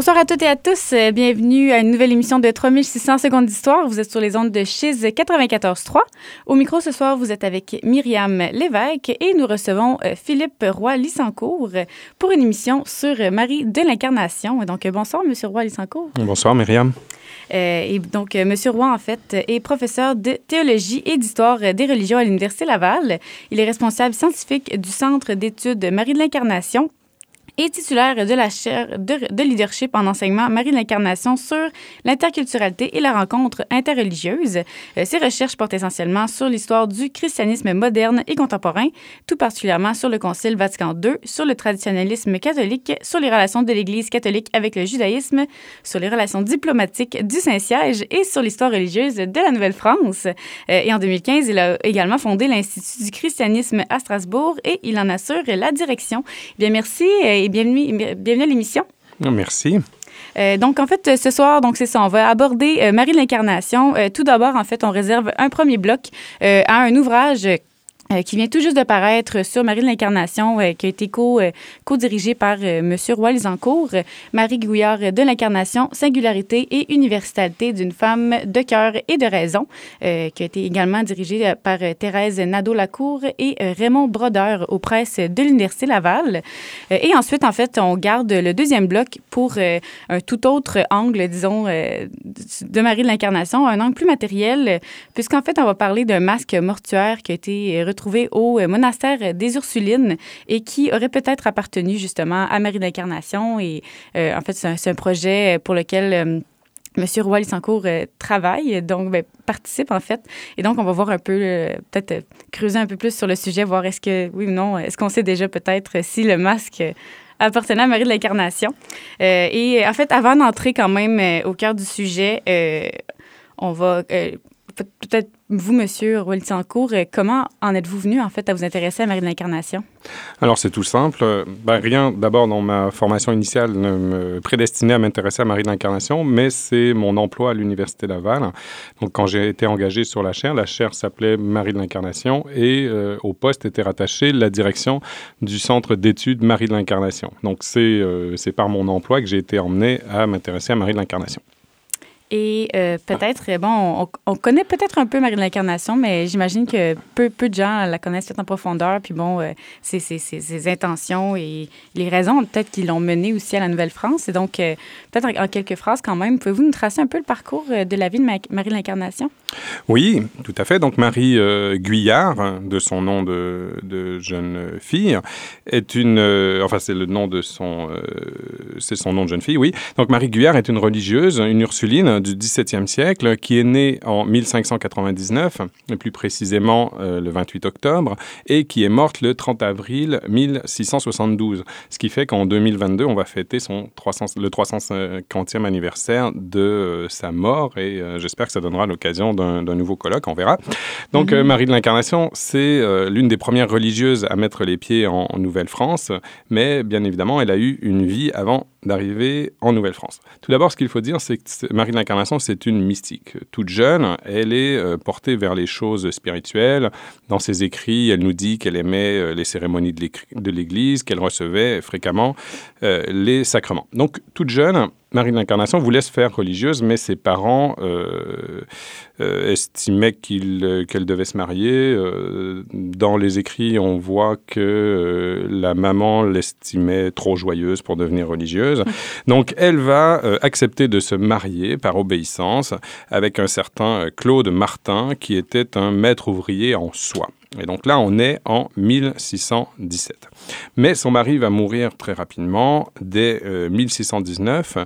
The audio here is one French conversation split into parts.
Bonsoir à toutes et à tous. Euh, bienvenue à une nouvelle émission de 3600 secondes d'histoire. Vous êtes sur les ondes de Chiz 94.3. Au micro ce soir, vous êtes avec Myriam Lévesque et nous recevons euh, Philippe Roy-Lissancourt pour une émission sur Marie de l'Incarnation. Donc, bonsoir, Monsieur Roy-Lissancourt. Bonsoir, Myriam. Euh, et donc, Monsieur Roy, en fait, est professeur de théologie et d'histoire des religions à l'Université Laval. Il est responsable scientifique du Centre d'études Marie de l'Incarnation et titulaire de la chaire de, leadership en enseignement Marie de l'Incarnation sur l'interculturalité et la rencontre interreligieuse. Euh, ses recherches portent essentiellement sur l'histoire du christianisme moderne et contemporain, tout particulièrement sur le Concile Vatican II, sur le traditionnalisme catholique, sur les relations de l'Église catholique avec le judaïsme, sur les relations diplomatiques du Saint-Siège et sur l'histoire religieuse de la Nouvelle-France. Euh, et en 2015, il a également fondé l'Institut du christianisme à Strasbourg et il en assure la direction. Bien, merci et bienvenue, bienvenue à l'émission. Merci. Euh, donc, en fait, ce soir, donc c'est ça, on va aborder euh, Marie de l'Incarnation. Euh, tout d'abord, en fait, on réserve un premier bloc à un ouvrage euh, qui vient tout juste de paraître sur Marie de l'Incarnation, euh, qui a été co, co dirigé par euh, M. Roy Lisancourt, Marie Gouillard de l'Incarnation, Singularité et Universalité d'une femme de cœur et de raison, qui a été également dirigé par Thérèse Nadeau-Lacour et Raymond Brodeur aux presses de l'Université Laval. et ensuite, en fait, on garde le deuxième bloc pour un tout autre angle, disons, de Marie de l'Incarnation, un angle plus matériel, puisqu'en fait, on va parler d'un masque mortuaire qui a été retrouvé trouvé au euh, monastère des Ursulines et qui aurait peut-être appartenu justement à Marie d'Incarnation. Et euh, en fait, c'est un, projet pour lequel euh, Monsieur Roy Lissancourt travaille, donc ben, participe en fait. Et donc, on va voir un peu, peut-être creuser un peu plus sur le sujet, voir est-ce que, oui ou non, est-ce qu'on sait déjà peut-être si le masque appartenait à Marie de l'Incarnation. et en fait, avant d'entrer quand même au cœur du sujet, on va peut-être vous, Monsieur Roy-Lissancourt, euh, comment en êtes-vous venu, en fait, à vous intéresser à Marie de l'Incarnation? Alors, c'est tout simple. Ben, rien, d'abord, dans ma formation initiale, ne me prédestinait à m'intéresser à Marie de l'Incarnation, mais c'est mon emploi à l'Université Laval. Donc, quand j'ai été engagé sur la chaire, la chaire s'appelait Marie de l'Incarnation et euh, au poste était rattachée la direction du Centre d'études Marie de l'Incarnation. Donc, c'est euh, c'est par mon emploi que j'ai été emmené à m'intéresser à Marie de l'Incarnation. Et euh, peut-être, bon, on, connaît peut-être un peu Marie de l'Incarnation, mais j'imagine que peu, peu de gens la connaissent peut-être en profondeur. Puis bon, euh, ses, intentions et les raisons peut-être qui l'ont menée aussi à la Nouvelle-France. Et donc, euh, peut-être en, quelques phrases quand même, pouvez-vous nous tracer un peu le parcours de la vie de Marie de l'Incarnation? Oui, tout à fait. Donc, Marie Guyard, de son nom de, de, jeune fille, est une... enfin, c'est le nom de son... c'est son nom de jeune fille, oui. Donc, Marie Guyard est une religieuse, une Ursuline du XVIIe siècle, qui est né en 1599, et plus précisément euh, le 28 octobre, et qui est morte le 30 avril 1672. Ce qui fait qu'en 2022, on va fêter son 300, le 350e anniversaire de euh, sa mort, et euh, j'espère que ça donnera l'occasion d'un nouveau colloque, on verra. Donc, mhm. Marie de l'Incarnation, c'est l'une des premières religieuses à mettre les pieds en Nouvelle-France, mais bien évidemment, elle a eu une vie avant d'arriver en Nouvelle-France. Tout d'abord, ce qu'il faut dire, c'est que Marie de l'Incarnation, c'est une mystique. Toute jeune, elle est euh, portée vers les choses spirituelles. Dans ses écrits, elle nous dit qu'elle aimait euh, les cérémonies de l'Église, qu'elle recevait fréquemment euh, les sacrements. Donc, toute jeune, Marie de l'Incarnation voulait se faire religieuse, mais ses parents euh, euh, estimaient euh, qu'elle devait se marier. dans les écrits, on voit que la maman l'estimait trop joyeuse pour devenir religieuse. Donc, elle va accepter de se marier par obéissance avec un certain Claude Martin, qui était un maître ouvrier en soie. Et donc là, on est en 1617. Mais son mari va mourir très rapidement, dès 1619. Euh,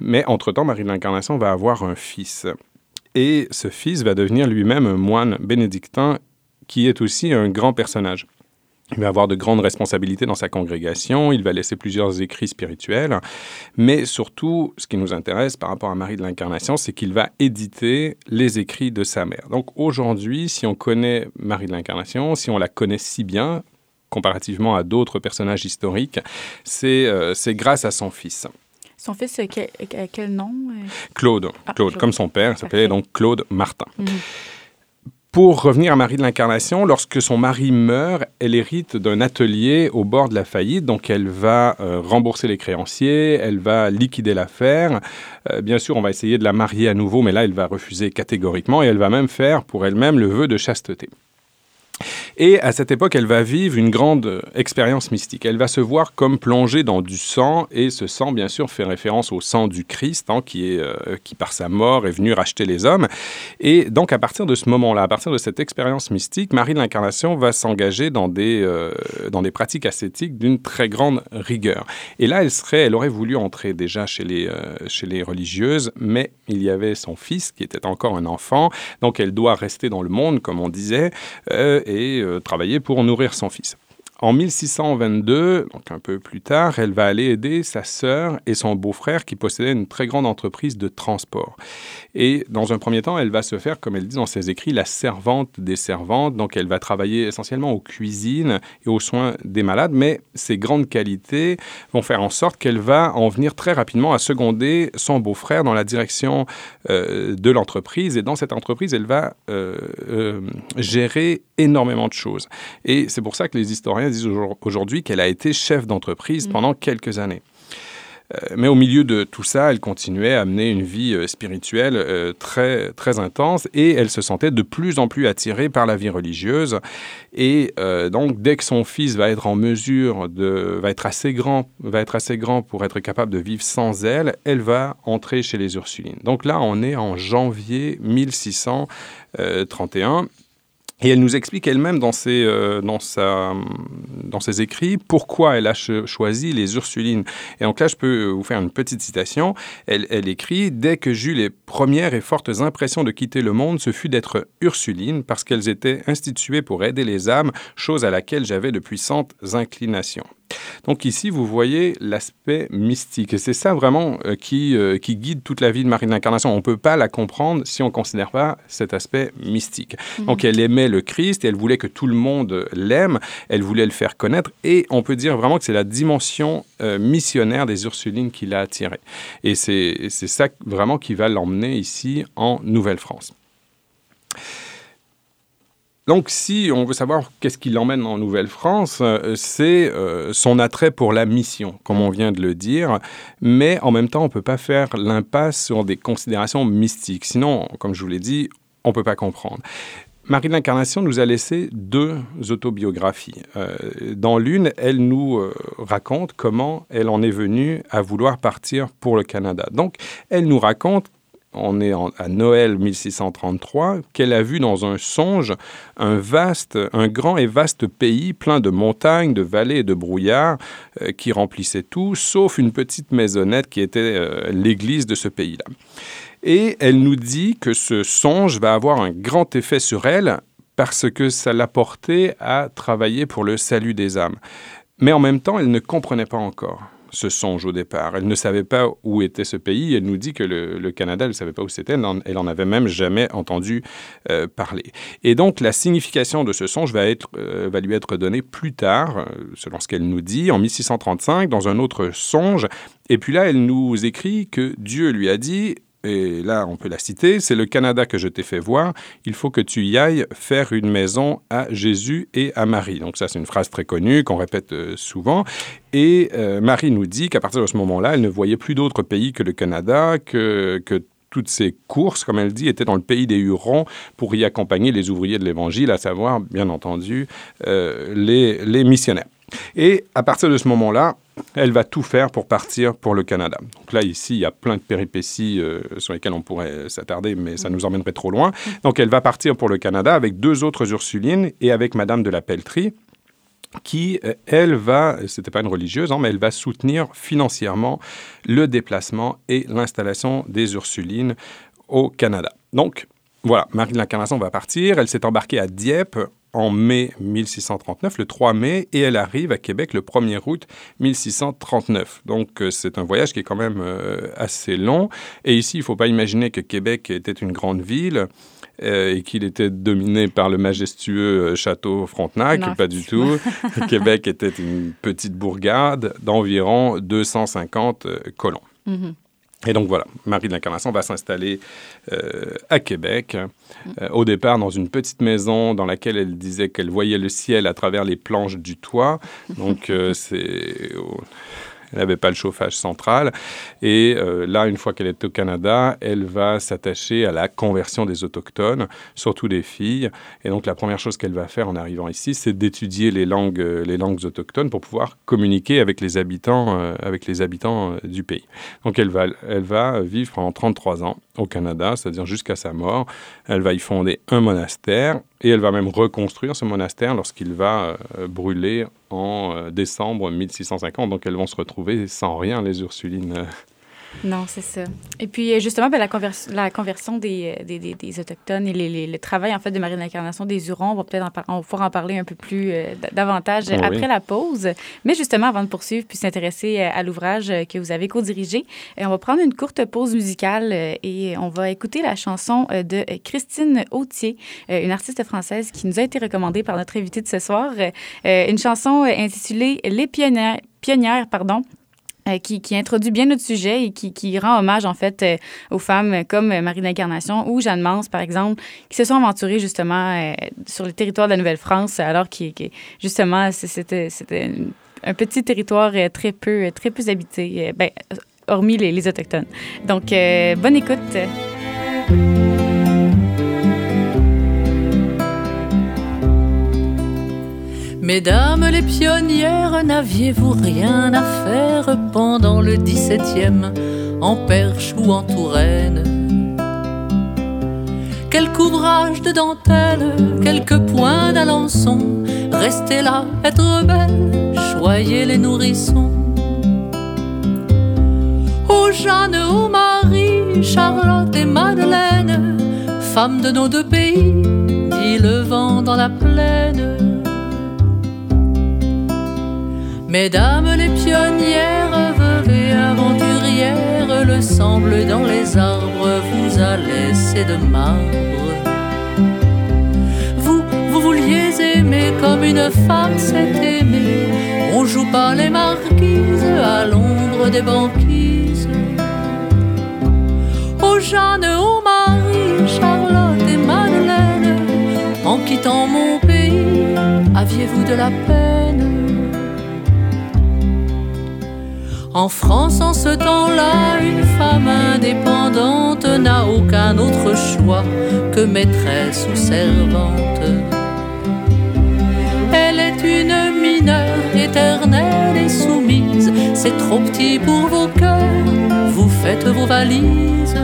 Mais entre-temps, Marie de l'Incarnation va avoir un fils. Et ce fils va devenir lui-même un moine bénédictin qui est aussi un grand personnage. Il va avoir de grandes responsabilités dans sa congrégation, il va laisser plusieurs écrits spirituels, mais surtout, ce qui nous intéresse par rapport à Marie de l'Incarnation, c'est qu'il va éditer les écrits de sa mère. Donc aujourd'hui, si on connaît Marie de l'Incarnation, si on la connaît si bien, comparativement à d'autres personnages historiques, c'est euh, grâce à son fils. Son fils, quel, quel nom? Claude. Ah, Claude, comme son père, s'appelait donc Claude Martin. Mhm. Pour revenir à Marie de l'Incarnation, lorsque son mari meurt, elle hérite d'un atelier au bord de la faillite, donc elle va euh, rembourser les créanciers, elle va liquider l'affaire. Euh, bien sûr, on va essayer de la marier à nouveau, mais là, elle va refuser catégoriquement et elle va même faire pour elle-même le vœu de chasteté. Et à cette époque, elle va vivre une grande expérience mystique. Elle va se voir comme plongée dans du sang, et ce sang, bien sûr, fait référence au sang du Christ, hein, qui, est, euh, qui par sa mort est venu racheter les hommes. Et donc, à partir de ce moment-là, à partir de cette expérience mystique, Marie de l'Incarnation va s'engager dans, des euh, dans des pratiques ascétiques d'une très grande rigueur. Et là, elle, serait, elle aurait voulu entrer déjà chez les, euh, chez les religieuses, mais il y avait son fils qui était encore un enfant, donc elle doit rester dans le monde, comme on disait, et euh, travailler pour nourrir son fils. En 1622, donc un peu plus tard, elle va aller aider sa sœur et son beau-frère qui possédaient une très grande entreprise de transport. Et dans un premier temps, elle va se faire, comme elle dit dans ses écrits, la servante des servantes. Donc elle va travailler essentiellement aux cuisines et aux soins des malades, mais ses grandes qualités vont faire en sorte qu'elle va en venir très rapidement à seconder son beau-frère dans la direction euh, de l'entreprise. Et dans cette entreprise, elle va euh, euh, gérer énormément de choses. Et c'est pour ça que les historiens disent aujourd'hui qu'elle a été chef d'entreprise mm. pendant quelques années. Euh, mais au milieu de tout ça, elle continuait à mener une vie euh, spirituelle euh, très, très intense et elle se sentait de plus en plus attirée par la vie religieuse. Et donc, dès que son fils va être en mesure de, va être assez grand, va être assez grand pour être capable de vivre sans elle, elle va entrer chez les Ursulines. Donc là, on est en janvier 1631 et elle nous explique elle-même dans, ses, euh, dans, sa, dans ses écrits pourquoi elle a choisi les Ursulines. Et donc là, je peux vous faire une petite citation. Elle, elle écrit Dès que j'eus les premières et fortes impressions de quitter le monde, ce fut d'être Ursuline, parce qu'elles étaient instituées pour aider les âmes, chose à laquelle j'avais de puissantes inclinations. Donc ici, vous voyez l'aspect mystique. Et c'est ça vraiment euh, qui, euh, qui guide toute la vie de Marie de l'Incarnation. On ne peut pas la comprendre si on ne considère pas cet aspect mystique. Mhm. Donc elle aimait le Christ elle voulait que tout le monde l'aime. Elle voulait le faire connaître. Et on peut dire vraiment que c'est la dimension euh, missionnaire des Ursulines qui l'a attirée. Et c'est ça vraiment qui va l'emmener ici en Nouvelle-France. Donc, si on veut savoir qu'est-ce qui l'emmène en Nouvelle-France, euh, c'est euh, son attrait pour la mission, comme on vient de le dire. Mais en même temps, on ne peut pas faire l'impasse sur des considérations mystiques. Sinon, comme je vous l'ai dit, on ne peut pas comprendre. Marie de l'Incarnation nous a laissé deux autobiographies. Euh, dans l'une, elle nous raconte comment elle en est venue à vouloir partir pour le Canada. Donc, elle nous raconte on est à Noël 1633, qu'elle a vu dans un songe un vaste, un grand et vaste pays plein de montagnes, de vallées et de brouillards euh, qui remplissaient tout, sauf une petite maisonnette qui était euh, l'église de ce pays-là. Et elle nous dit que ce songe va avoir un grand effet sur elle parce que ça l'a portée à travailler pour le salut des âmes. Mais en même temps, elle ne comprenait pas encore ce songe au départ. Elle ne savait pas où était ce pays. Elle nous dit que le, Canada, elle ne savait pas où c'était. Elle n'en avait même jamais entendu euh, parler. Et donc, la signification de ce songe va, euh, va lui être donnée plus tard, euh, selon ce qu'elle nous dit, en 1635, dans un autre songe. Et puis là, elle nous écrit que Dieu lui a dit et là on peut la citer, c'est le Canada que je t'ai fait voir, il faut que tu y ailles faire une maison à Jésus et à Marie. Donc ça c'est une phrase très connue qu'on répète euh, souvent. Et euh, Marie nous dit qu'à partir de ce moment-là, elle ne voyait plus d'autres pays que le Canada, que, que toutes ces courses, comme elle dit, étaient dans le pays des Hurons pour y accompagner les ouvriers de l'Évangile, à savoir, bien entendu, euh, les, les missionnaires. Et à partir de ce moment-là, elle va tout faire pour partir pour le Canada. Donc là, ici, il y a plein de péripéties euh, sur lesquelles on pourrait s'attarder, mais ça nous emmènerait trop loin. Donc elle va partir pour le Canada avec deux autres Ursulines et avec Madame de la Pelletrie, qui, euh, elle, va, c'était pas une religieuse, hein, mais elle va soutenir financièrement le déplacement et l'installation des Ursulines au Canada. Donc, voilà, Marie de l'Incarnation va partir. Elle s'est embarquée à Dieppe en mai 1639, le 3 mai, et elle arrive à Québec le 1er août 1639. Donc euh, c'est un voyage qui est quand même euh, assez long. Et ici, il ne faut pas imaginer que Québec était une grande ville. Euh, et qu'il était dominé par le majestueux château Frontenac, pas du tout. Québec était une petite bourgade d'environ 250 colons. Mm-hmm. Et donc voilà, Marie de l'Incarnation va s'installer euh, à Québec, euh, au départ dans une petite maison dans laquelle elle disait qu'elle voyait le ciel à travers les planches du toit. Donc euh, c'est elle n'avait pas le chauffage central. Et euh, là, une fois qu'elle est au Canada, elle va s'attacher à la conversion des autochtones, surtout des filles. Et donc, la première chose qu'elle va faire en arrivant ici, c'est d'étudier les langues, euh, les langues autochtones pour pouvoir communiquer avec les habitants, euh, avec les habitants du pays. Donc, elle va, elle va vivre pendant 33 ans au Canada, c'est-à-dire jusqu'à sa mort. Elle va y fonder un monastère et elle va même reconstruire ce monastère lorsqu'il va brûler en euh, décembre 1650. Donc, elles vont se retrouver sans rien, les Ursulines. Non, c'est ça. Et puis, euh, justement, ben, la, conversion, la conversion des, euh, des, des, Autochtones et les, le travail, en fait, de Marie l'Incarnation des Hurons, on va peut-être en, pouvoir en parler un peu plus davantage après la pause. Mais justement, avant de poursuivre puis s'intéresser à l'ouvrage que vous avez co-dirigé, on va prendre une courte pause musicale et on va écouter la chanson de Christine Autier, une artiste française qui nous a été recommandée par notre invité de ce soir. Une chanson intitulée Les pionnières, pionnières pardon, euh, qui, introduit bien notre sujet et qui, rend hommage, en fait, euh, aux femmes comme Marie d'Incarnation ou Jeanne Mance, par exemple, qui se sont aventurées, justement, euh, sur le territoire de la Nouvelle-France, alors que, justement, c'était un petit territoire très peu, très peu habité, ben, hormis les, les, Autochtones. Donc, bonne écoute. Mesdames les pionnières, n'aviez-vous rien à faire pendant le 17e, en Perche ou en Touraine? Quelques ouvrages de dentelle, quelques points d'Alençon, restez là, être belle, choyez les nourrissons. Ô Jeanne, ô Marie, Charlotte et Madeleine, femmes de nos deux pays, dit le vent dans la plaine. Mesdames les pionnières, veuves et aventurières, le semble dans les arbres vous a laissé de marbre. Vous, vous vouliez aimer comme une femme s'est aimée. On joue pas les marquises à l'ombre des banquises. Oh Jeanne, oh Marie, Charlotte et Madeleine, en quittant mon pays, aviez-vous de la peine? En France, en ce temps-là, une femme indépendante n'a aucun autre choix que maîtresse ou servante. Elle est une mineure éternelle et soumise. C'est trop petit pour vos cœurs, vous faites vos valises.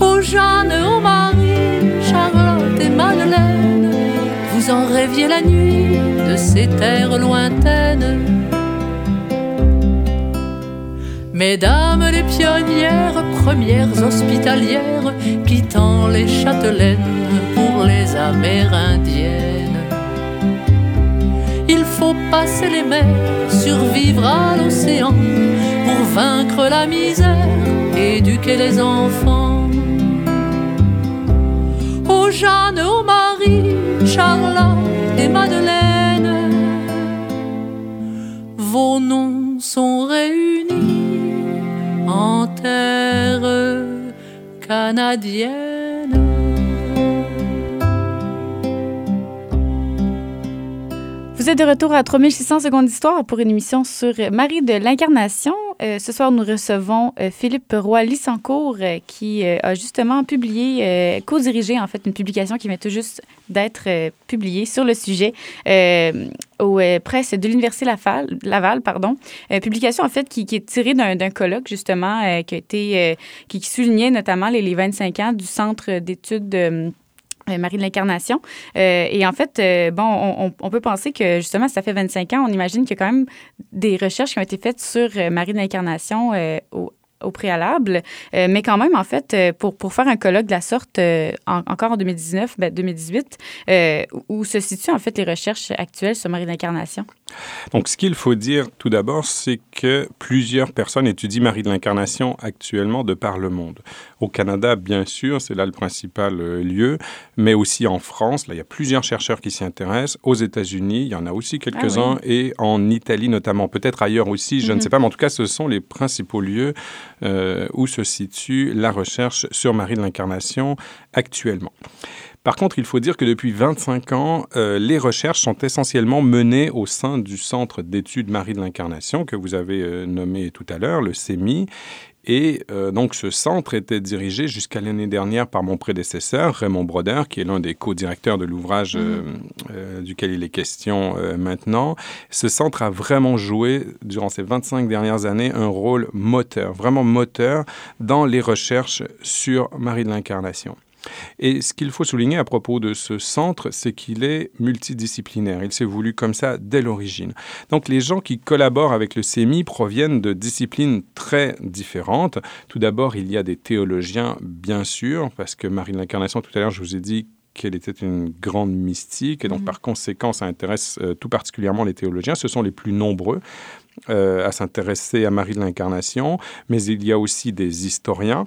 Oh Jeanne, oh Marie, Charlotte et Madeleine, vous en rêviez la nuit de ces terres lointaines Mesdames les pionnières, premières hospitalières, quittant les châtelaines pour les amérindiennes. Il faut passer les mers, survivre à l'océan, pour vaincre la misère, éduquer les enfants. Ô Jeanne, ô Marie, Charlotte et Madeleine, vos noms sont réunis canadienne. Vous êtes de retour à 3600 secondes d'histoire pour une émission sur Marie de l'Incarnation. Euh, ce soir, nous recevons euh, Philippe Roy-Lissancourt euh, qui a justement publié, co-dirigé en fait une publication qui vient tout juste d'être publiée sur le sujet aux presses de l'Université Laval, pardon. publication en fait qui, est tirée d'un colloque justement qui a été, qui, soulignait notamment les, les 25 ans du Centre d'études Marie de l'Incarnation. Euh, et en fait, euh, bon, on, peut penser que justement, ça fait 25 ans, on imagine qu'il y a quand même des recherches qui ont été faites sur Marie de l'Incarnation au préalable. mais quand même, en fait, pour, pour faire un colloque de la sorte, encore en 2019, ben, 2018, où se situent en fait les recherches actuelles sur Marie l'Incarnation? Donc, ce qu'il faut dire tout d'abord, c'est que plusieurs personnes étudient Marie de l'Incarnation actuellement de par le monde. Au Canada, bien sûr, c'est là le principal euh, lieu, mais aussi en France, là, il y a plusieurs chercheurs qui s'y intéressent. Aux États-Unis, il y en a aussi quelques-uns, ah et en Italie notamment, peut-être ailleurs aussi, je ne mhm. sais pas, mais en tout cas, ce sont les principaux lieux euh, où se situe la recherche sur Marie de l'Incarnation actuellement. Par contre, il faut dire que depuis 25 ans, euh, les recherches sont essentiellement menées au sein du Centre d'études Marie de l'Incarnation que vous avez euh, nommé tout à l'heure, le CEMI. Et euh, donc, ce centre était dirigé jusqu'à l'année dernière par mon prédécesseur, Raymond Broder, qui est l'un des co-directeurs de l'ouvrage mhm. duquel il est question maintenant. Ce centre a vraiment joué, durant ces 25 dernières années, un rôle moteur, vraiment moteur, dans les recherches sur Marie de l'Incarnation. Et ce qu'il faut souligner à propos de ce centre, c'est qu'il est multidisciplinaire. Il s'est voulu comme ça dès l'origine. Donc les gens qui collaborent avec le CEMI proviennent de disciplines très différentes. Tout d'abord, il y a des théologiens, bien sûr, parce que Marie de l'Incarnation, tout à l'heure, je vous ai dit qu'elle était une grande mystique, et donc mhm. par conséquent, ça intéresse euh, tout particulièrement les théologiens. Ce sont les plus nombreux euh, à s'intéresser à Marie de l'Incarnation, mais il y a aussi des historiens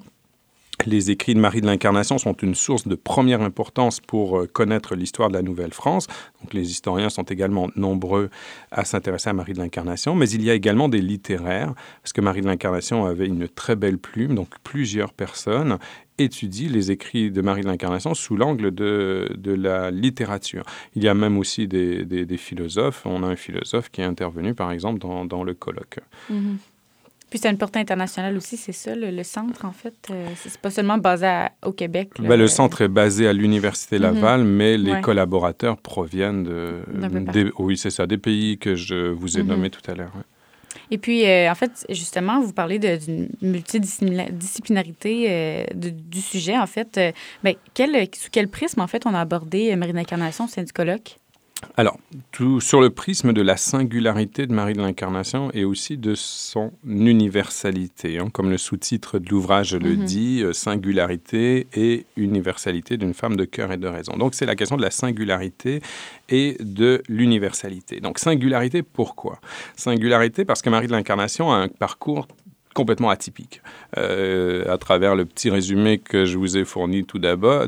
les écrits de Marie de l'Incarnation sont une source de première importance pour euh, connaître l'histoire de la Nouvelle-France. Donc les historiens sont également nombreux à s'intéresser à Marie de l'Incarnation, mais il y a également des littéraires, parce que Marie de l'Incarnation avait une très belle plume, donc plusieurs personnes étudient les écrits de Marie de l'Incarnation sous l'angle de, la littérature. Il y a même aussi des, philosophes. On a un philosophe qui est intervenu, par exemple, dans, dans le colloque. Mm-hmm. Puis c'est une portée internationale aussi, c'est ça, le, centre, en fait. Euh, c'est pas seulement basé au Québec. Ben, le centre est basé à l'Université Laval, mhm. mais les collaborateurs proviennent de. Des, oui, c'est ça, des pays que je vous ai mhm. nommés tout à l'heure. Et puis, euh, en fait, justement, vous parlez d'une multidisciplinarité euh, du sujet, en fait. Ben, quel, sous quel prisme, en fait, on a abordé Marine Incarnation au sein du colloque? Alors, tout sur le prisme de la singularité de Marie de l'Incarnation et aussi de son universalité, hein, comme le sous-titre de l'ouvrage le mhm. dit, euh, singularité et universalité d'une femme de cœur et de raison. Donc, c'est la question de la singularité et de l'universalité. Donc, singularité, pourquoi? Singularité parce que Marie de l'Incarnation a un parcours complètement atypique. Euh, à travers le petit résumé que je vous ai fourni tout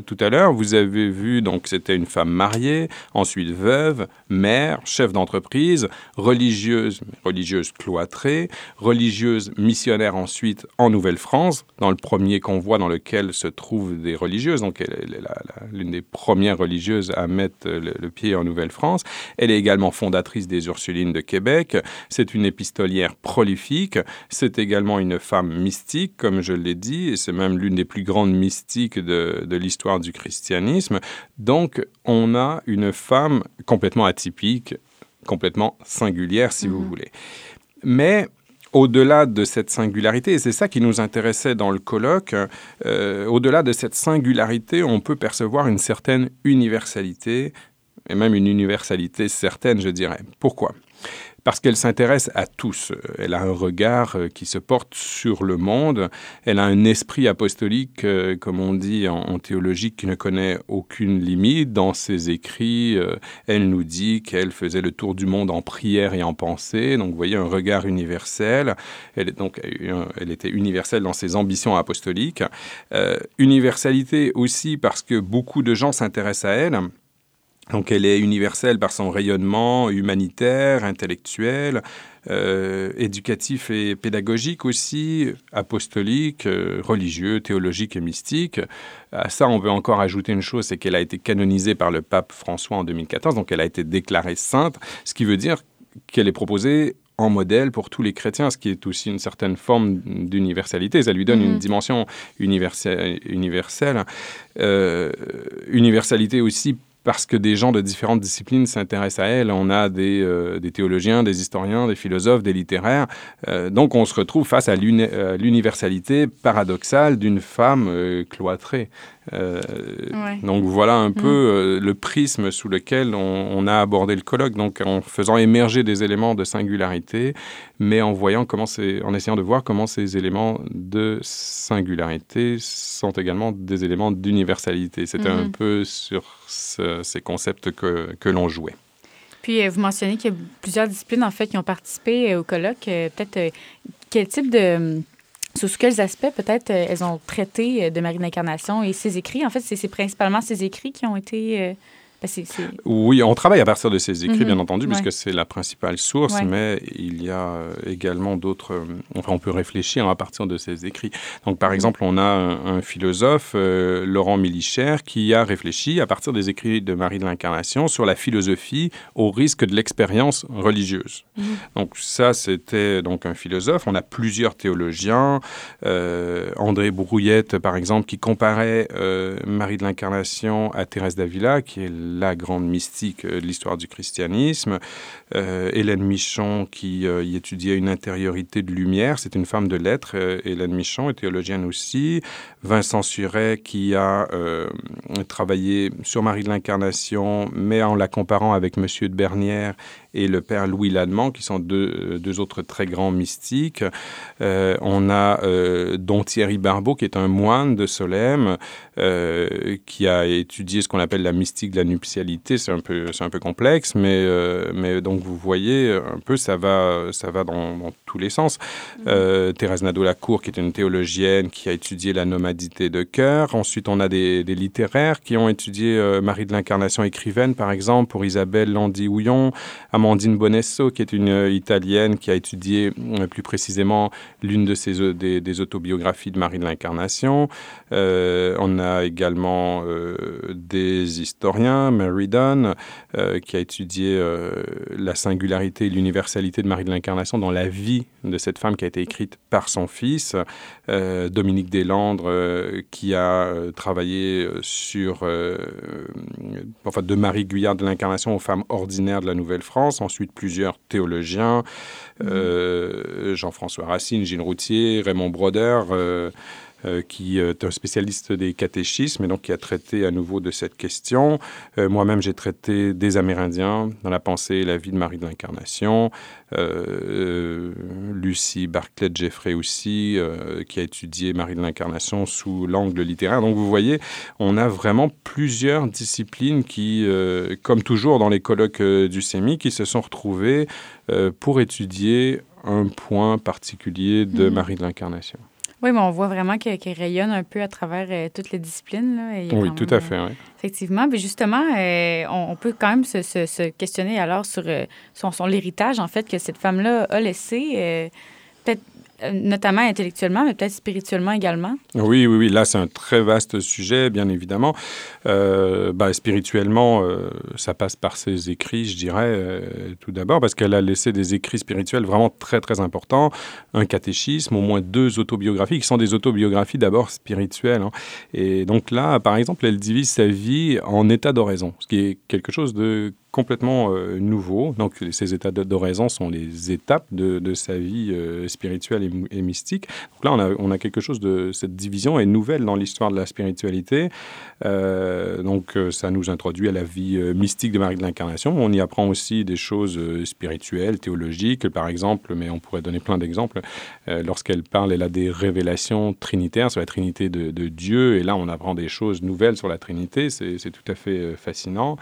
tout à l'heure, vous avez vu donc c'était une femme mariée, ensuite veuve, mère, chef d'entreprise, religieuse, religieuse cloîtrée, religieuse missionnaire ensuite en Nouvelle-France, dans le premier convoi dans lequel se trouvent des religieuses. Donc elle, est l'une des premières religieuses à mettre le, le pied en Nouvelle-France. Elle est également fondatrice des Ursulines de Québec. C'est une épistolière prolifique. C'est également une femme mystique, comme je l'ai dit, et c'est même l'une des plus grandes mystiques de, l'histoire du christianisme. Donc, on a une femme complètement atypique, complètement singulière, si vous mhm. voulez. Mais au-delà de cette singularité, et c'est ça qui nous intéressait dans le colloque, euh, au-delà de cette singularité, on peut percevoir une certaine universalité, et même une universalité certaine, je dirais. Pourquoi? Parce qu'elle s'intéresse à tous. Elle a un regard euh, qui se porte sur le monde. Elle a un esprit apostolique, euh, comme on dit en, théologie, qui ne connaît aucune limite. Dans ses écrits, euh, elle nous dit qu'elle faisait le tour du monde en prière et en pensée. Donc, vous voyez, un regard universel. Elle était universelle dans ses ambitions apostoliques. universalité aussi parce que beaucoup de gens s'intéressent à elle. Donc elle est universelle par son rayonnement humanitaire, intellectuel, euh, éducatif et pédagogique aussi, apostolique, euh, religieux, théologique et mystique. À ça, on veut encore ajouter une chose, c'est qu'elle a été canonisée par le pape François en 2014, donc elle a été déclarée sainte, ce qui veut dire qu'elle est proposée en modèle pour tous les chrétiens, ce qui est aussi une certaine forme d'universalité. Ça lui donne une mhm. dimension universelle. universelle. Euh, universalité aussi parce que des gens de différentes disciplines s'intéressent à elle. On a des, euh, théologiens, des historiens, des philosophes, des littéraires. Euh, donc on se retrouve face à l'universalité paradoxale d'une femme euh, cloîtrée. Donc voilà un peu le prisme sous lequel on, a abordé le colloque, donc en faisant émerger des éléments de singularité, mais en voyant comment en essayant de voir comment ces éléments de singularité sont également des éléments d'universalité. C'était un peu sur ces concepts que, que l'on jouait. Puis, euh, vous mentionnez qu'il y a plusieurs disciplines, en fait, qui ont participé euh, au colloque. Euh, peut-être quel type de... Sous quels aspects, peut-être, elles ont traité de Marie d'Incarnation et ses écrits? En fait, c'est principalement ses écrits qui ont été ben, oui, on travaille à partir de ces écrits, bien mhm. entendu, puisque c'est la principale source, mais il y a euh, également d'autres... Euh, enfin, on peut réfléchir à partir de ces écrits. Donc, par mhm. exemple, on a un, philosophe, euh, Laurent Millicher, qui a réfléchi à partir des écrits de Marie de l'Incarnation sur la philosophie au risque de l'expérience religieuse. Mhm. Donc, ça, c'était donc un philosophe. On a plusieurs théologiens. André Brouillette, par exemple, qui comparait Marie de l'Incarnation à Thérèse d'Avila, qui est la grande mystique euh, de l'histoire du christianisme. Euh, Hélène Michon, qui euh, y étudiait une intériorité de lumière, c'est une femme de lettres. Hélène Michon est théologienne aussi. Vincent Suret, qui a travaillé sur Marie de l'Incarnation, mais en la comparant avec Monsieur de Bernière et le père Louis Lallemand, qui sont deux, deux autres très grands mystiques. on a Don Thierry Barbeau, qui est un moine de Solesmes, qui a étudié ce qu'on appelle la mystique de la nuptialité, c'est un peu, c'est un peu complexe, mais, euh, mais donc vous voyez un peu, ça va, ça va dans, tous les sens. Euh, Thérèse Nadeau-Lacour, qui est une théologienne qui a étudié la nomadité de cœur. Ensuite, on a des, littéraires qui ont étudié euh, Marie de l'Incarnation écrivaine, par exemple, pour Isabelle Landy-Houillon, Amandine Bonesso, qui est une Italienne qui a étudié plus précisément l'une de ces, des, des, autobiographies de Marie de l'Incarnation. on a également des historiens Mary Dunn, euh, qui a étudié euh, la singularité et l'universalité de Marie de l'Incarnation dans la vie de cette femme qui a été écrite par son fils. Euh, Dominique Deslandres, qui a travaillé sur, enfin, de Marie Guyard de l'Incarnation aux femmes ordinaires de la Nouvelle-France. Ensuite, plusieurs théologiens, Jean-François Racine, Gilles Routier, Raymond Broder. Euh, qui est un spécialiste des catéchismes et donc qui a traité à nouveau de cette question. Euh, moi-même, j'ai traité des Amérindiens dans la pensée et la vie de Marie de l'Incarnation. Euh, Lucie Barclay Jeffrey aussi, qui a étudié Marie de l'Incarnation sous l'angle littéraire. Donc vous voyez, on a vraiment plusieurs disciplines qui, comme toujours dans les colloques du CEMI, qui se sont retrouvées pour étudier un point particulier de mmh. Marie de l'Incarnation. Oui, mais on voit vraiment qu'elle rayonne un peu à travers euh, toutes les disciplines. Là, oui, tout à fait. Oui. Effectivement. Mais justement, euh, on, peut quand même se, questionner alors sur euh, son, son l'héritage, en fait, que cette femme-là a laissé. Peut-être euh, notamment intellectuellement, mais peut-être spirituellement également. Oui, oui, oui. Là, c'est un très vaste sujet, bien évidemment. Euh, bah, spirituellement, euh, ça passe par ses écrits, je dirais, tout d'abord, parce qu'elle a laissé des écrits spirituels vraiment très, très importants. Un catéchisme, au moins deux autobiographies, qui sont des autobiographies d'abord spirituelles. Hein. Et donc là, par exemple, elle divise sa vie en états d'oraison, ce qui est quelque chose de complètement euh, nouveau. Donc, ces états d'oraison sont les étapes de, de sa vie euh, spirituelle et, mystique. Donc là, on a, quelque chose de... Cette division est nouvelle dans l'histoire de la spiritualité. Euh, donc, ça nous introduit à la vie mystique de Marie de l'Incarnation. On y apprend aussi des choses spirituelles, théologiques, par exemple, mais on pourrait donner plein d'exemples. Lorsqu'elle parle, elle a des révélations trinitaires sur la Trinité de Dieu. Et là, on apprend des choses nouvelles sur la Trinité. C'est tout à fait fascinant.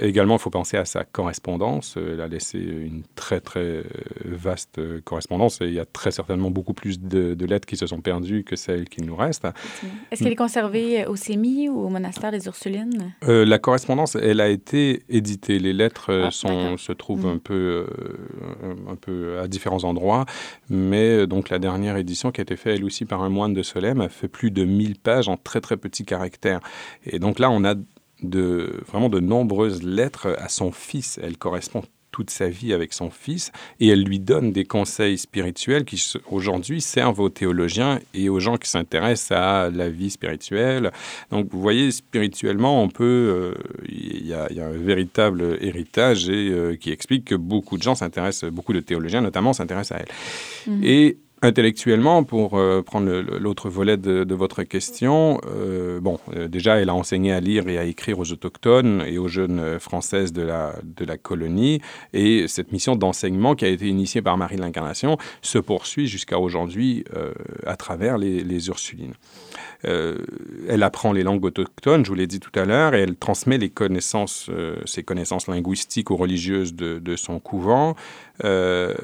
Également, il faut penser à sa correspondance. Elle a laissé une très, très vaste correspondance et il y a très certainement beaucoup plus de, lettres qui se sont perdues que celles qui nous restent. Est-ce qu'elle est conservée au CEMI ou au monastère des Ursulines? Euh, la correspondance, elle a été éditée. Les lettres euh, ah, sont, se trouvent mm. un, peu, euh, un peu à différents endroits, mais donc la dernière édition qui a été faite, elle aussi, par un moine de Solem, a fait plus de 1000 pages en très, très petits caractères. Et donc là, on a de vraiment de nombreuses lettres à son fils. Elle correspond toute sa vie avec son fils et elle lui donne des conseils spirituels qui aujourd'hui servent aux théologiens et aux gens qui s'intéressent à la vie spirituelle. Donc vous voyez, spirituellement, on peut, il y, a un véritable héritage et, euh, qui explique que beaucoup de gens s'intéressent, beaucoup de théologiens notamment s'intéressent à elle. Mhm. Et Intellectuellement, pour euh, prendre l'autre volet de, votre question, euh, bon, euh, déjà, elle a enseigné à lire et à écrire aux autochtones et aux jeunes françaises de la, colonie. Et cette mission d'enseignement qui a été initiée par Marie de l'Incarnation se poursuit jusqu'à aujourd'hui à travers les, Ursulines. elle apprend les langues autochtones, je vous l'ai dit tout à l'heure, et elle transmet les connaissances, ses connaissances linguistiques ou religieuses de son couvent. Euh,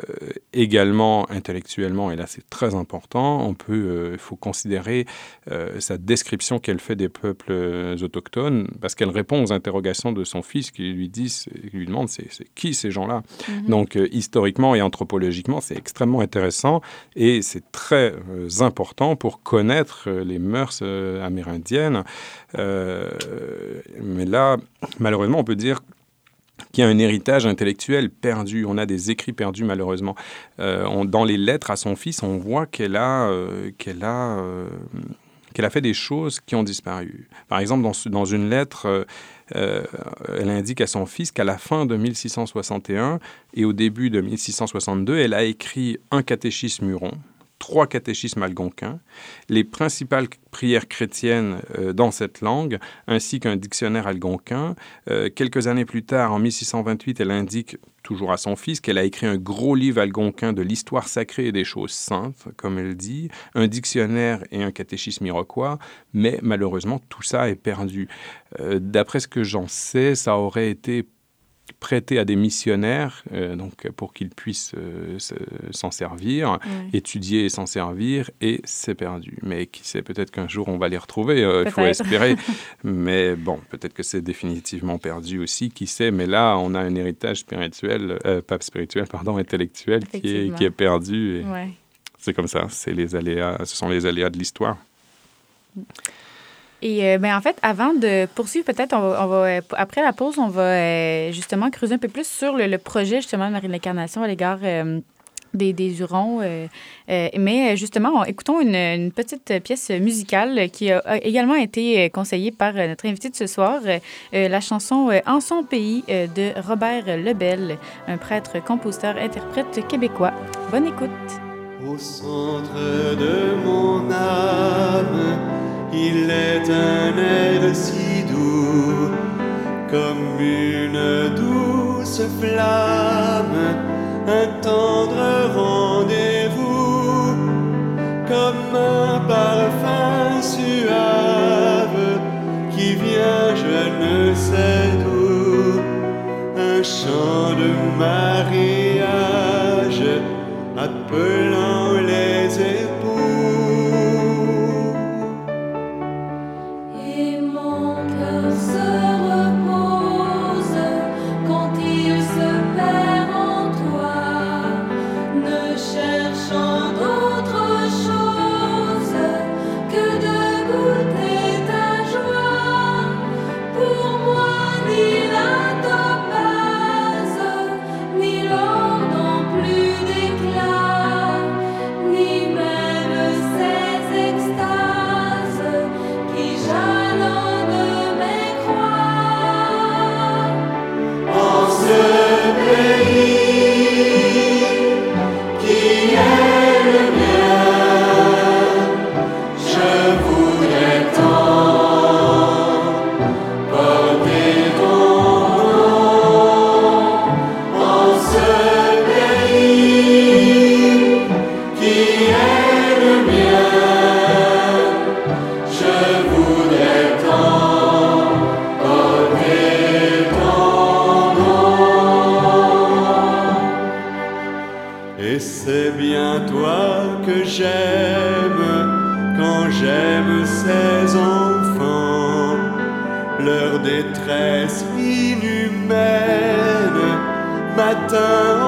également intellectuellement, et là c'est très important, on peut, euh, il faut considérer euh, sa description qu'elle fait des peuples autochtones, parce qu'elle répond aux interrogations de son fils qui lui, dit, lui demande c'est qui ces gens-là? Mhm. Donc historiquement et anthropologiquement, c'est extrêmement intéressant et c'est très important pour connaître les mœurs amérindiennes. mais là, malheureusement, on peut dire qui a un héritage intellectuel perdu. On a des écrits perdus malheureusement. Euh, dans les lettres à son fils, on voit qu'elle a, euh, qu'elle a, euh, qu'elle a fait des choses qui ont disparu. Par exemple, dans, une lettre, elle indique à son fils qu'à la fin de 1661 et au début de 1662, elle a écrit un catéchisme huron trois catéchismes algonquins, les principales prières chrétiennes euh, dans cette langue, ainsi qu'un dictionnaire algonquin. Euh, quelques années plus tard, en 1628, elle indique toujours à son fils qu'elle a écrit un gros livre algonquin de l'histoire sacrée et des choses saintes, comme elle dit, un dictionnaire et un catéchisme iroquois, mais malheureusement tout ça est perdu. Euh, d'après ce que j'en sais, ça aurait été prêté à des missionnaires euh, donc pour qu'ils puissent euh, s'en servir, étudier et s'en servir, et c'est perdu. Mais qui sait, peut-être qu'un jour on va les retrouver, euh, il faut espérer. mais bon, peut-être que c'est définitivement perdu aussi, qui sait. Mais là, on a un héritage spirituel, pas spirituel, pardon, intellectuel qui est, qui est perdu. C'est comme ça, c'est les aléas, ce sont les aléas de l'histoire. Mm. Et euh, ben, en fait, avant de poursuivre, peut-être, on va, euh, après la pause, on va euh, justement creuser un peu plus sur le, projet justement de Marie l'Incarnation à l'égard des, des Hurons. mais justement, écoutons une, petite pièce musicale qui a, également été conseillée par notre invité de ce soir, la chanson En son pays de Robert Lebel, un prêtre, compositeur, interprète québécois. Bonne écoute. Au centre de mon âme il est un air si doux, comme une douce flamme, un tendre rendez-vous, comme un parfum suave qui vient je ne sais d'où, un chant de mariage appelant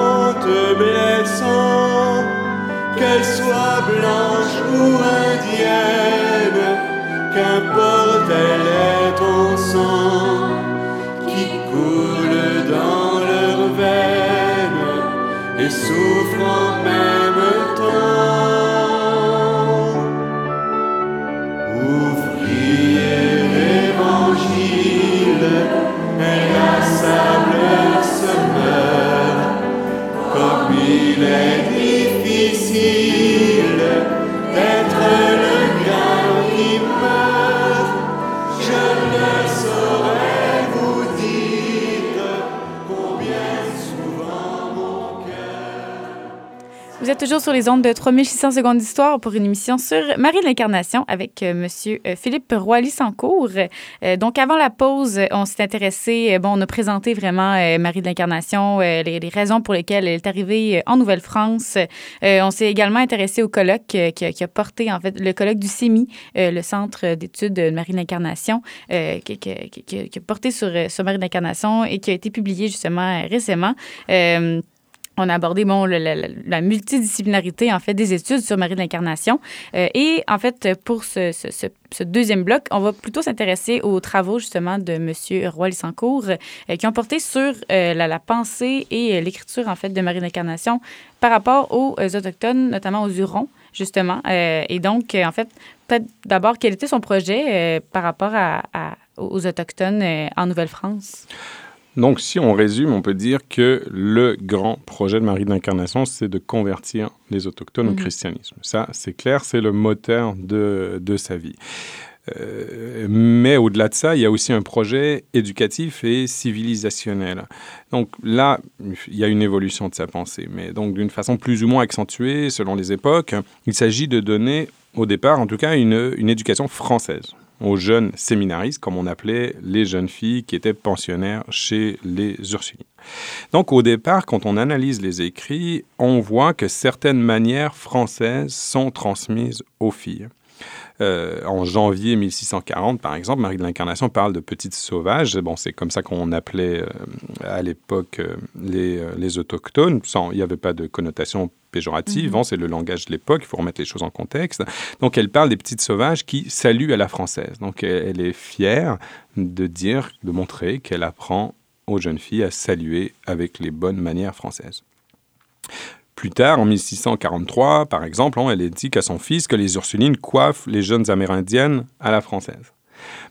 en te blessant, qu'elle soit blanche ou indienne, qu'importe, elle est ton sang qui coule dans leurs veines et souffre en mer. Il est difficile toujours sur les ondes de 3600 secondes d'histoire pour une émission sur Marie de l'Incarnation avec euh, Monsieur euh, Philippe Roy-Lissancourt. Euh, donc, avant la pause, on s'est intéressé, euh, bon, on a présenté vraiment euh, Marie de l'Incarnation, les, raisons pour lesquelles elle est arrivée en Nouvelle-France. On s'est également intéressé au colloque qui, a, porté, en fait, le colloque du CEMI, le Centre d'études de Marie de l'Incarnation, qui, a porté sur, sur Marie de l'Incarnation et qui a été publié justement récemment. On a abordé bon, la, multidisciplinarité en fait des études sur Marie de l'Incarnation. Euh, et en fait, pour ce, ce- deuxième bloc, on va plutôt s'intéresser aux travaux justement de M. Roy Lissancourt euh, qui ont porté sur euh, la, pensée et l'écriture en fait de Marie de l'Incarnation par rapport aux autochtones, notamment aux Hurons justement. Et donc, en fait, peut-être d'abord quel était son projet par rapport à, aux autochtones en Nouvelle-France? Donc, si on résume, on peut dire que le grand projet de Marie de l'Incarnation, c'est de convertir les autochtones au Mhm. christianisme. Ça, c'est clair, c'est le moteur de, de sa vie. Euh, mais au-delà de ça, il y a aussi un projet éducatif et civilisationnel. Donc là, il y a une évolution de sa pensée, mais donc d'une façon plus ou moins accentuée selon les époques. Il s'agit de donner, au départ en tout cas, une, une éducation française aux jeunes séminaristes, comme on appelait les jeunes filles qui étaient pensionnaires chez les Ursulines. Donc au départ, quand on analyse les écrits, on voit que certaines manières françaises sont transmises aux filles. Euh, en janvier 1640, par exemple, Marie de l'Incarnation parle de petites sauvages. Bon, c'est comme ça qu'on appelait euh, à l'époque euh, les, autochtones. Il n'y avait pas de connotation péjorative. Mhm. hein, c'est le langage de l'époque. Il faut remettre les choses en contexte. Donc, elle parle des petites sauvages qui saluent à la française. Donc, elle, elle est fière de dire, de montrer qu'elle apprend aux jeunes filles à saluer avec les bonnes manières françaises. Plus tard, en 1643, par exemple, hein, elle dit à son fils que les Ursulines coiffent les jeunes Amérindiennes à la française.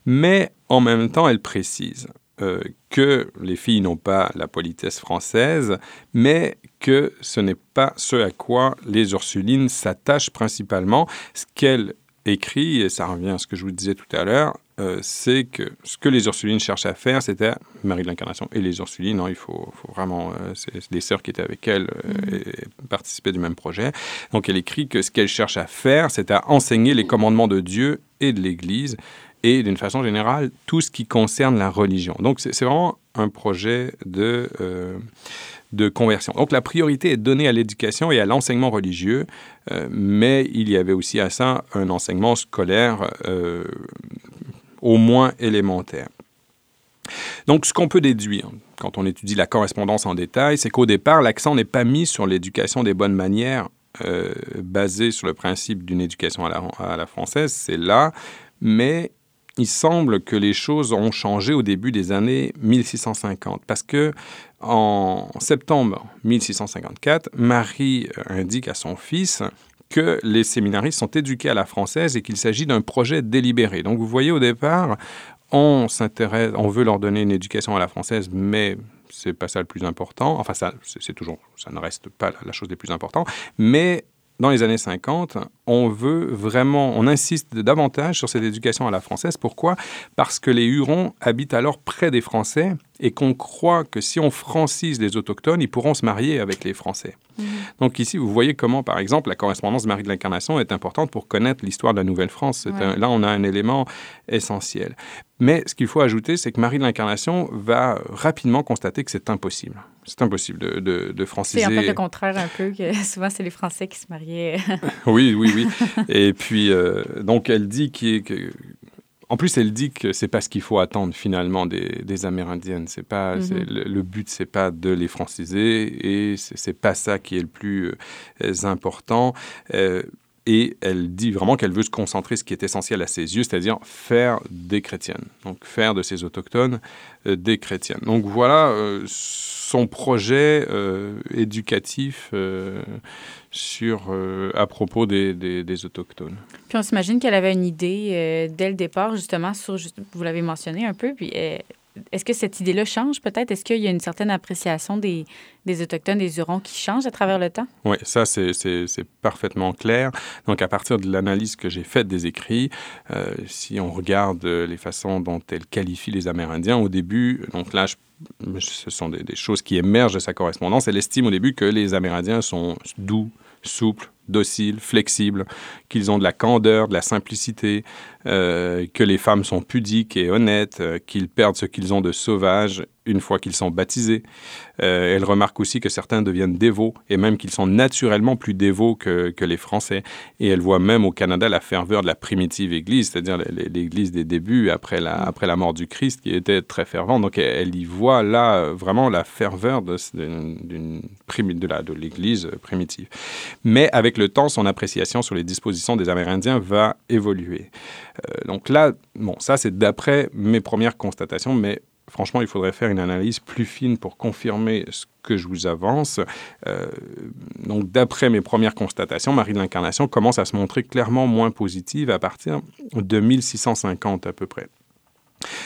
Mais en même temps, elle précise euh, que les filles n'ont pas la politesse française, mais que ce n'est pas ce à quoi les Ursulines s'attachent principalement. Ce qu'elle écrit, et ça revient à ce que je vous disais tout à l'heure, euh, c'est que ce que les Ursulines cherchent à faire, c'était Marie de l'Incarnation et les Ursulines, hein, il faut, faut vraiment, euh, c'est des sœurs qui étaient avec elle euh, et participaient du même projet. Donc elle écrit que ce qu'elle cherche à faire, c'est à enseigner les commandements de Dieu et de l'Église et d'une façon générale tout ce qui concerne la religion. Donc c'est vraiment un projet de, euh, de conversion. Donc la priorité est donnée à l'éducation et à l'enseignement religieux, euh, mais il y avait aussi à ça un enseignement scolaire euh, au moins élémentaire. Donc, ce qu'on peut déduire quand on étudie la correspondance en détail, c'est qu'au départ, l'accent n'est pas mis sur l'éducation des bonnes manières basée sur le principe d'une éducation à la française, c'est là, mais il semble que les choses ont changé au début des années 1650, parce que en septembre 1654, Marie euh, indique à son fils que les séminaristes sont éduqués à la française et qu'il s'agit d'un projet délibéré. Donc vous voyez au départ, on s'intéresse, on veut leur donner une éducation à la française, mais c'est pas ça le plus important. Enfin, ça, c'est toujours, ça ne reste pas la, la chose des plus importantes. Mais dans les années 50, on veut vraiment, on insiste davantage sur cette éducation à la française. Pourquoi? Parce que les Hurons habitent alors près des Français et qu'on croit que si on francise les autochtones, ils pourront se marier avec les Français. Donc ici, vous voyez comment, par exemple, la correspondance de Marie de l'Incarnation est importante pour connaître l'histoire de la Nouvelle-France. Ouais. Là, on a un élément essentiel. Mais ce qu'il faut ajouter, c'est que Marie de l'Incarnation va rapidement constater que c'est impossible. C'est impossible de, de, de franciser. C'est en fait le contraire un peu, que souvent c'est les Français qui se mariaient. Oui, oui, oui. Et puis, euh, donc, elle dit qu'il- que. En plus, elle dit que c'est pas ce qu'il faut attendre finalement des, des Amérindiennes. C'est pas Mhm. le, le but, c'est pas de les franciser et c'est c'est pas ça qui est le plus euh, important. Euh, et elle dit vraiment qu'elle veut se concentrer sur ce qui est essentiel à ses yeux, c'est-à-dire faire des chrétiennes. Donc faire de ces autochtones euh, des chrétiennes. Donc voilà euh, son projet euh, éducatif sur, à propos des, autochtones. Puis on s'imagine qu'elle avait une idée dès le départ, justement, vous l'avez mentionné un peu, puis est-ce que cette idée-là change peut-être? Est-ce qu'il y a une certaine appréciation des, Autochtones, des Hurons qui change à travers le temps? Oui, ça, c'est- parfaitement clair. Donc, à partir de l'analyse que j'ai faite des écrits, euh, si on regarde euh, les façons dont elle qualifie les Amérindiens, au début, donc là, ce sont des choses qui émergent de sa correspondance. Elle estime au début que les Amérindiens sont doux, souples, dociles, flexibles, qu'ils ont de la candeur, de la simplicité, euh, que les femmes sont pudiques et honnêtes, euh, qu'ils perdent ce qu'ils ont de sauvage une fois qu'ils sont baptisés. Euh, elle remarque aussi que certains deviennent dévots et même qu'ils sont naturellement plus dévots que, les Français. Et elle voit même au Canada la ferveur de la primitive Église, c'est-à-dire l'Église des débuts après la, mort du Christ qui était très fervente. Donc elle, elle y voit là vraiment la ferveur de l'Église primitive. Mais avec le temps, son appréciation sur les dispositions des Amérindiens va évoluer. Euh, donc là, bon, ça c'est d'après mes premières constatations, mais franchement, il faudrait faire une analyse plus fine pour confirmer ce que je vous avance. Euh, donc, d'après mes premières constatations, Marie de l'Incarnation commence à se montrer clairement moins positive à partir de 1650 à peu près.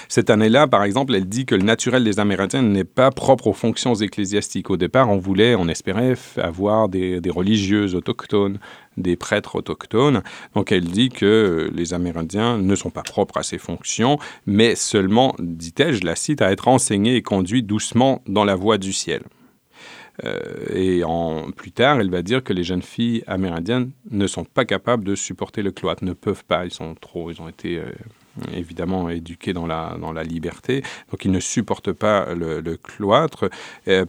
Cette année-là, par exemple, elle dit que le naturel des Amérindiens n'est pas propre aux fonctions ecclésiastiques. Au départ, on voulait, on espérait avoir des, religieuses autochtones, des prêtres autochtones. Donc elle dit que les Amérindiens ne sont pas propres à ces fonctions, mais seulement, dit-elle, je la cite, à être enseignés et conduits doucement dans la voie du ciel. Euh, et plus tard, elle va dire que les jeunes filles amérindiennes ne sont pas capables de supporter le cloître, ne peuvent pas, ils sont trop, ils ont été euh, évidemment éduqués dans la, dans la liberté, donc ils ne supportent pas le, cloître.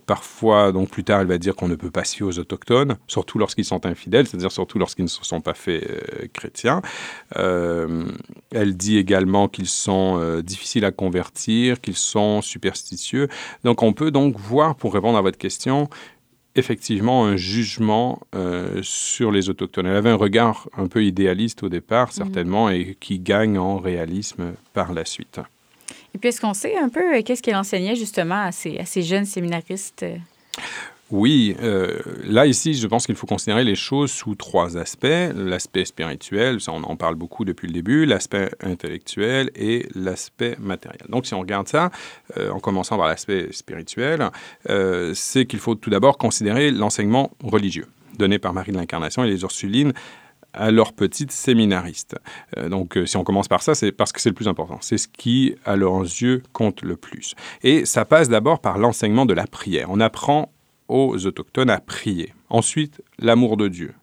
parfois, donc plus tard, elle va dire qu'on ne peut pas se fier aux autochtones, surtout lorsqu'ils sont infidèles, c'est-à-dire surtout lorsqu'ils ne se sont pas faits euh, chrétiens. Euh, elle dit également qu'ils sont euh, difficiles à convertir, qu'ils sont superstitieux. Donc on peut donc voir, pour répondre à votre question, effectivement un jugement euh, sur les autochtones. Elle avait un regard un peu idéaliste au départ, mhm. certainement, et qui gagne en réalisme par la suite. Et puis, est-ce qu'on sait un peu euh, qu'est-ce qu'elle enseignait justement à ces, à ces jeunes séminaristes? Oui, euh, là ici, je pense qu'il faut considérer les choses sous trois aspects. L'aspect spirituel, ça on en parle beaucoup depuis le début, l'aspect intellectuel et l'aspect matériel. Donc si on regarde ça, euh, en commençant par l'aspect spirituel, euh, c'est qu'il faut tout d'abord considérer l'enseignement religieux donné par Marie de l'Incarnation et les Ursulines à leurs petites séminaristes. donc, si on commence par ça, c'est parce que c'est le plus important. C'est ce qui, à leurs yeux, compte le plus. Et ça passe d'abord par l'enseignement de la prière. On apprend aux autochtones à prier. Ensuite, l'amour de Dieu.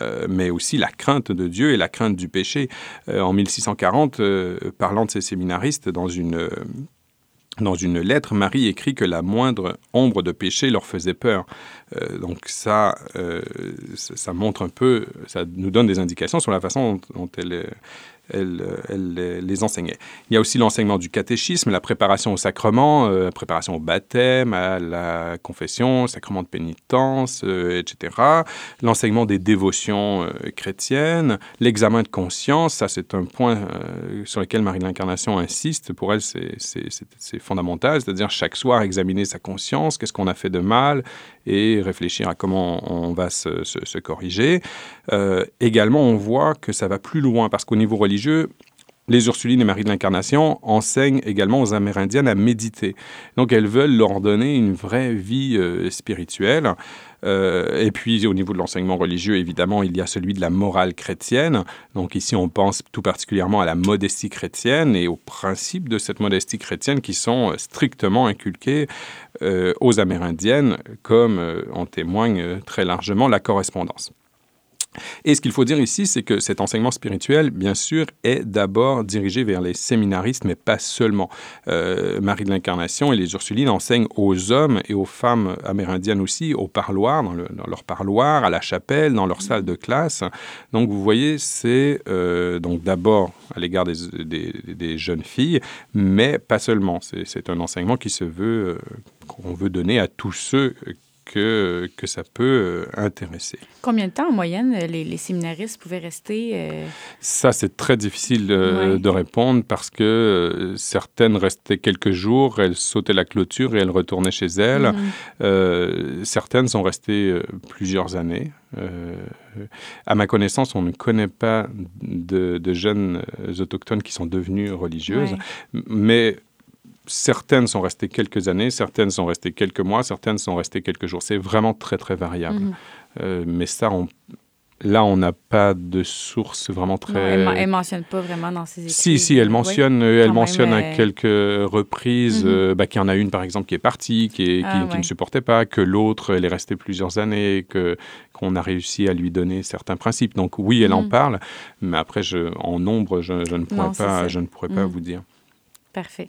Euh, mais aussi la crainte de Dieu et la crainte du péché. Euh, en 1640, euh, parlant de ces séminaristes, dans une, dans une lettre, Marie écrit que la moindre ombre de péché leur faisait peur. donc ça, ça montre un peu, ça nous donne des indications sur la façon dont elle, elle, elle, les enseignait. Il y a aussi l'enseignement du catéchisme, la préparation au sacrement, euh, la préparation au baptême, à la confession, au sacrement de pénitence, euh, etc. L'enseignement des dévotions euh, chrétiennes, l'examen de conscience, ça c'est un point sur lequel Marie de l'Incarnation insiste. Pour elle, c'est fondamental, c'est-à-dire chaque soir examiner sa conscience, qu'est-ce qu'on a fait de mal, et réfléchir à comment on va se, corriger. également, on voit que ça va plus loin parce qu'au niveau religieux, les Ursulines et Marie de l'Incarnation enseignent également aux Amérindiennes à méditer. Donc elles veulent leur donner une vraie vie euh, spirituelle. Euh, et puis au niveau de l'enseignement religieux, évidemment, il y a celui de la morale chrétienne. Donc ici, on pense tout particulièrement à la modestie chrétienne et aux principes de cette modestie chrétienne qui sont strictement inculqués euh, aux Amérindiennes, comme en témoigne très largement la correspondance. Et ce qu'il faut dire ici, c'est que cet enseignement spirituel, bien sûr, est d'abord dirigé vers les séminaristes, mais pas seulement. Euh, Marie de l'Incarnation et les Ursulines enseignent aux hommes et aux femmes amérindiennes aussi, au parloir, dans, leur parloir, à la chapelle, dans leur salle de classe. Donc vous voyez, c'est euh, donc d'abord à l'égard des, jeunes filles, mais pas seulement. C'est un enseignement qui se veut, euh, qu'on veut donner à tous ceux que, que ça peut euh, intéresser. Combien de temps en moyenne les, les séminaristes pouvaient rester? Euh? Ça, c'est très difficile euh, de répondre parce que certaines restaient quelques jours, elles sautaient la clôture et elles retournaient chez elles. Mhm. certaines sont restées plusieurs années. à ma connaissance, on ne connaît pas de, de jeunes autochtones qui sont devenues religieuses, mais certaines sont restées quelques années, certaines sont restées quelques mois, certaines sont restées quelques jours. C'est vraiment très, très variable. Mhm. Euh, mais ça, on, Là, on n'a pas de source vraiment très. Non, elle, ne mentionne pas vraiment dans ses écrits. Si, si, elle mentionne, elle mentionne à quelques reprises mm-hmm. bah, qu'il y en a une, par exemple, qui est partie, qui, ah, qui, ne supportait pas, que l'autre, elle est restée plusieurs années, que qu'on a réussi à lui donner certains principes. Donc oui, elle en mm-hmm. parle, mais après, je, en nombre, je, ne pourrais pas, je ne pourrais pas vous dire. Parfait.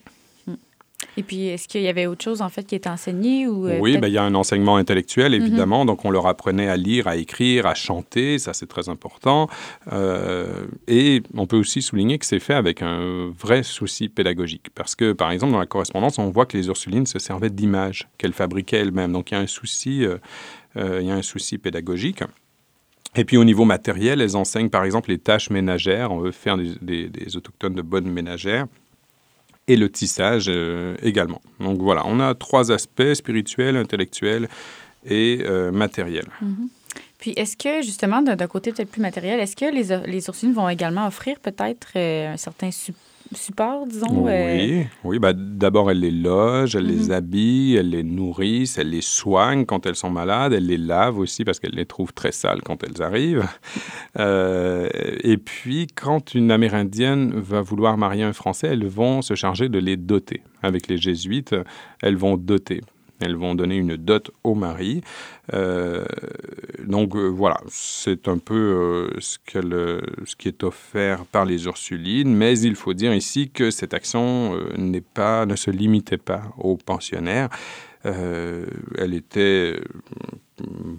Et puis, est-ce qu'il y avait autre chose, en fait, qui était enseigné? Ou, euh, oui, ben, il y a un enseignement intellectuel, mhm. évidemment. Donc, on leur apprenait à lire, à écrire, à chanter. Ça, c'est très important. Euh, et on peut aussi souligner que c'est fait avec un vrai souci pédagogique. Parce que, par exemple, dans la correspondance, on voit que les Ursulines se servaient d'images qu'elles fabriquaient elles-mêmes. Donc, il y a un souci, euh, il y a un souci pédagogique. Et puis au niveau matériel, elles enseignent par exemple les tâches ménagères. On veut faire des, des autochtones de bonnes ménagères et le tissage euh, également. Donc voilà, on a trois aspects, spirituel, intellectuel et euh, matériel. Mm-hmm. Puis est-ce que justement, d'un côté peut-être plus matériel, est-ce que les, les vont également offrir peut-être euh, un certain support support, disons? Oui, euh, oui bah, d'abord, elle les loge, elle les mhm. habille, elle les nourrit, elle les soigne quand elles sont malades, elle les lave aussi parce qu'elle les trouve très sales quand elles arrivent. Euh, et puis, quand une Amérindienne va vouloir marier un Français, elles vont se charger de les doter. Avec les Jésuites, elles vont doter. Elles vont donner une dot au mari. Euh, donc euh, voilà, c'est un peu euh, ce, qui est offert par les Ursulines, mais il faut dire ici que cette action pas, ne se limitait pas aux pensionnaires. elle était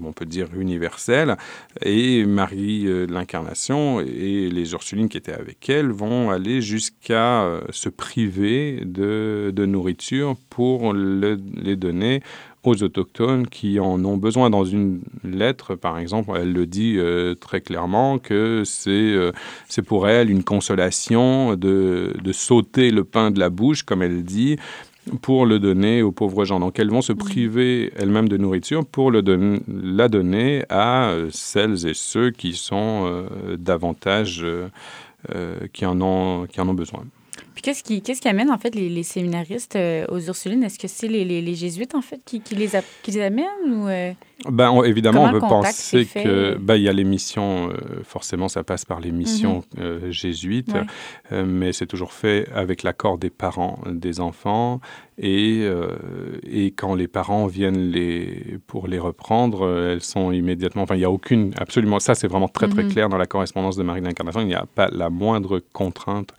on peut dire universelle, et Marie de l'Incarnation et les Ursulines qui étaient avec elle vont aller jusqu'à se priver de, nourriture pour les donner aux autochtones qui en ont besoin. Dans une lettre, par exemple, elle le dit euh, très clairement que c'est euh, c'est pour elle une consolation de, de, sauter le pain de la bouche, comme elle dit, pour le donner aux pauvres gens. Donc elles vont se priver elles-mêmes de nourriture pour le la donner à euh, celles et ceux qui sont davantage, qui, en ont, qui en ont besoin qu'est-ce qui, qu'est-ce qui amène, en fait, les, séminaristes euh, aux Ursulines? Est-ce que c'est les, les, jésuites, en fait, qui, qui les, qui les amènent ou... Euh, ben, évidemment, on peut penser que ben, y a les missions, euh, forcément, ça passe par les missions mhm. jésuites, mais c'est toujours fait avec l'accord des parents des enfants. Et, et quand les parents viennent les, pour les reprendre, elles sont immédiatement. Enfin, il n'y a aucune. Absolument. Ça, c'est vraiment très, très mhm. clair dans la correspondance de Marie d'Incarnation. Il n'y a pas la moindre contrainte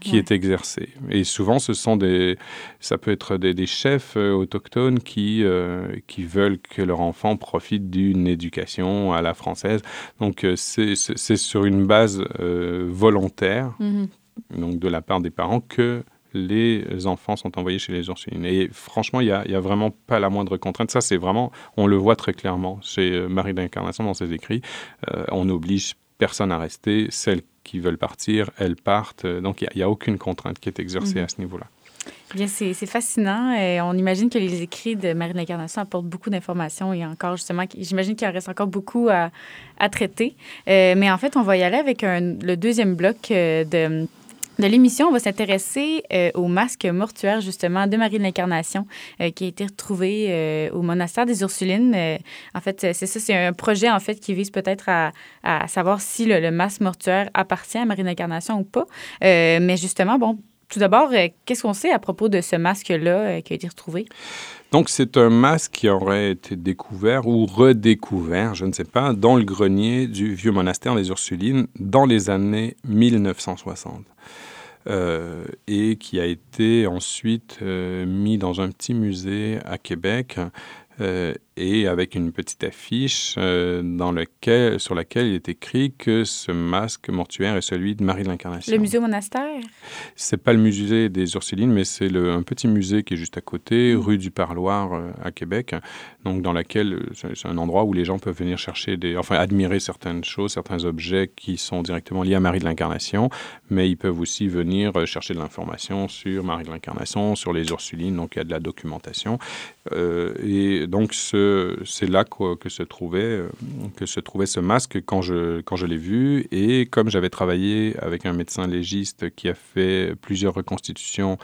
qui est exercée et souvent, ce sont des, ça peut être des, chefs euh, autochtones qui, euh, qui veulent que leur enfant profite d'une éducation à la française. Donc, euh, c'est sur une base volontaire, mm-hmm. donc de la part des parents, que les enfants sont envoyés chez les Ursulines. Et franchement, il n'y a, a, vraiment pas la moindre contrainte. Ça, c'est vraiment, on le voit très clairement chez Marie d'Incarnation dans ses écrits. on n'oblige personne à rester. Celles qui veulent partir, elles partent. Donc, il n'y a, aucune contrainte qui est exercée mhm. à ce niveau-là. Bien, c'est fascinant. Et on imagine que les écrits de Marie de l'Incarnation apportent beaucoup d'informations et encore, justement, j'imagine qu'il en reste encore beaucoup à, à traiter. Euh, mais en fait, on va y aller avec un, le deuxième bloc euh, de de l'émission, on va s'intéresser euh, au masque mortuaire, justement, de Marie de l'Incarnation, euh, qui a été retrouvé euh, au monastère des Ursulines. en fait, c'est ça, c'est un projet, en fait, qui vise peut-être à, à, savoir si le, masque mortuaire appartient à Marie de l'Incarnation ou pas. mais justement, bon, tout d'abord, qu'est-ce qu'on sait à propos de ce masque-là qui a été retrouvé? Donc, c'est un masque qui aurait été découvert ou redécouvert, je ne sais pas, dans le grenier du vieux monastère des Ursulines dans les années 1960. Euh, et qui a été ensuite euh, mis dans un petit musée à Québec euh, et avec une petite affiche euh, dans lequel, sur laquelle il est écrit que ce masque mortuaire est celui de Marie de l'Incarnation. Le musée monastère? C'est pas le musée des Ursulines, mais c'est un petit musée qui est juste à côté, mm. rue du Parloir euh, à Québec, donc dans laquelle c'est un endroit où les gens peuvent venir chercher des, enfin admirer certaines choses, certains objets qui sont directement liés à Marie de l'Incarnation, mais ils peuvent aussi venir chercher de l'information sur Marie de l'Incarnation, sur les Ursulines, donc il y a de la documentation. et donc ce c'est là que, se trouvait, euh, que se trouvait ce masque quand je, quand je l'ai vu. Et comme j'avais travaillé avec un médecin légiste qui a fait plusieurs reconstitutions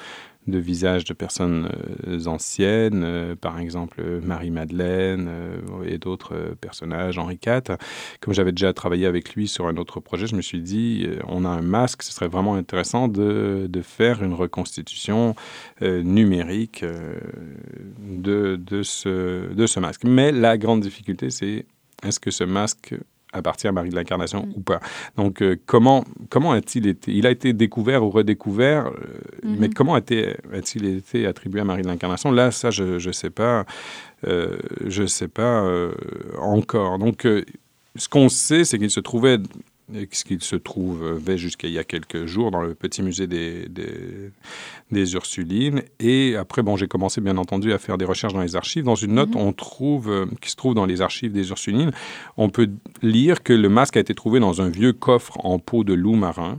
de visages de personnes euh, anciennes, euh, par exemple Marie-Madeleine euh, et d'autres personnages, Henri IV. Comme j'avais déjà travaillé avec lui sur un autre projet, je me suis dit, on a un masque, ce serait vraiment intéressant de, de faire une reconstitution numérique de, de, ce, de ce masque. Mais la grande difficulté, c'est est-ce que ce masque appartient à Marie de l'Incarnation mm. ou pas. Donc, euh, comment, comment a-t-il été Il a été découvert ou redécouvert, euh, mm-hmm. mais comment a-t-il été attribué à Marie de l'Incarnation? Là, ça, je ne sais pas. Euh, je sais pas encore. Donc, ce qu'on sait, c'est qu'il se trouvait qu'il se trouvait jusqu'à il y a quelques jours dans le petit musée des, des, Ursulines. Et après, bon, j'ai commencé bien entendu à faire des recherches dans les archives. Dans une note, mhm. on trouve, euh, qui se trouve dans les archives des Ursulines, on peut lire que le masque a été trouvé dans un vieux coffre en peau de loup marin.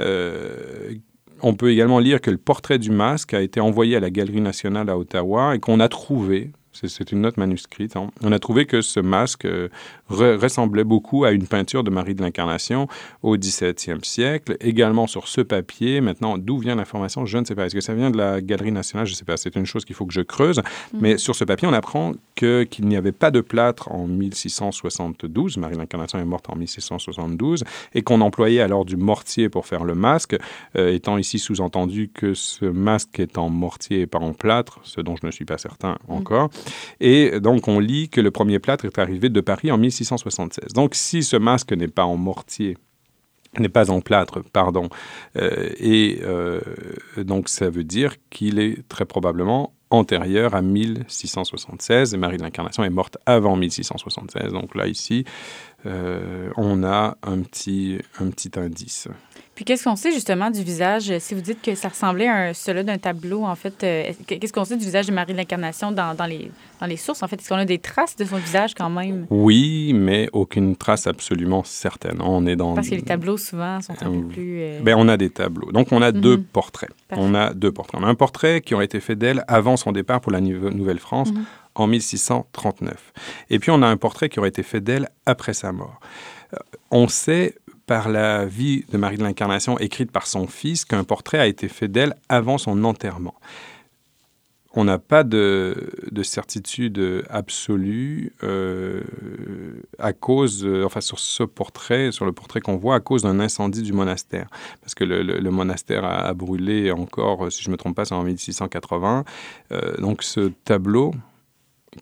Euh, on peut également lire que le portrait du masque a été envoyé à la Galerie nationale à Ottawa et qu'on a trouvé c'est une note manuscrite. Hein. On a trouvé que ce masque euh, ressemblait beaucoup à une peinture de Marie de l'Incarnation au XVIIe siècle. Également sur ce papier, maintenant, d'où vient l'information Je ne sais pas. Est-ce que ça vient de la Galerie nationale? Je ne sais pas. C'est une chose qu'il faut que je creuse. Mm. Mais sur ce papier, on apprend qu'il n'y avait pas de plâtre en 1672. Marie de l'Incarnation est morte en 1672 et qu'on employait alors du mortier pour faire le masque, euh, étant ici sous-entendu que ce masque est en mortier et pas en plâtre, ce dont je ne suis pas certain mm. encore. Et donc, on lit que le premier plâtre est arrivé de Paris en 1676. Donc, si ce masque n'est pas en mortier, n'est pas en plâtre, pardon, euh, et euh, donc ça veut dire qu'il est très probablement antérieur à 1676 et Marie de l'Incarnation est morte avant 1676. Donc là, ici, euh, on a un petit, un petit indice. Puis qu'est-ce qu'on sait justement du visage? Si vous dites que ça ressemblait à un, cela d'un tableau, en fait, euh, qu'est-ce qu'on sait du visage de Marie de l'Incarnation dans, dans, les, dans les sources? En fait, est-ce qu'on a des traces de son visage quand même? Oui, mais aucune trace absolument certaine. On est dans... Parce que les tableaux, souvent, sont un peu euh, plus... Euh, ben, on a des tableaux. Donc, on a deux mhm. portraits. On a deux portraits. On a un portrait qui a été fait d'elle avant son départ pour la Nouvelle-France. Mhm. en 1639. Et puis on a un portrait qui aurait été fait d'elle après sa mort. On sait par la vie de Marie de l'Incarnation écrite par son fils qu'un portrait a été fait d'elle avant son enterrement. On n'a pas de, certitude absolue euh, à cause, enfin sur ce portrait, sur le portrait qu'on voit, à cause d'un incendie du monastère. Parce que le, monastère a, brûlé encore, si je ne me trompe pas, c'est en 1680. Euh, donc ce tableau